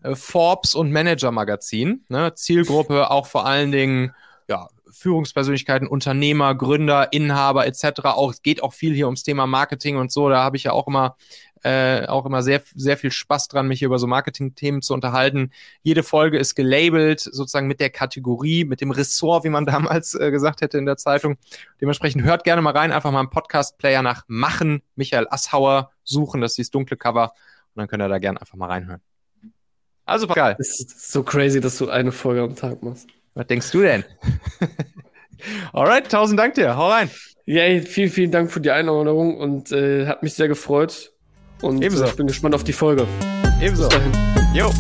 Speaker 2: äh, Forbes und Manager-Magazin. Ne? Zielgruppe auch vor allen Dingen, ja, Führungspersönlichkeiten, Unternehmer, Gründer, Inhaber etc. Auch es geht auch viel hier ums Thema Marketing und so. Da habe ich ja auch immer äh, auch immer sehr sehr viel Spaß dran, mich über so Marketing-Themen zu unterhalten. Jede Folge ist gelabelt sozusagen mit der Kategorie, mit dem Ressort, wie man damals äh, gesagt hätte in der Zeitung. Dementsprechend hört gerne mal rein, einfach mal im Podcast-Player nach Machen Michael Asshauer suchen, das ist dieses dunkle Cover und dann könnt ihr da gerne einfach mal reinhören. Also Pascal,
Speaker 1: Es ist so crazy, dass du eine Folge am Tag machst.
Speaker 2: was denkst du denn? Alright, tausend Dank dir. Hau rein.
Speaker 1: Ja, ey, vielen, vielen Dank für die Einladung und äh, hat mich sehr gefreut. Und
Speaker 2: Ebenso.
Speaker 1: äh, ich bin gespannt auf die Folge.
Speaker 2: Ebenso.
Speaker 1: Bis dahin.
Speaker 2: Jo.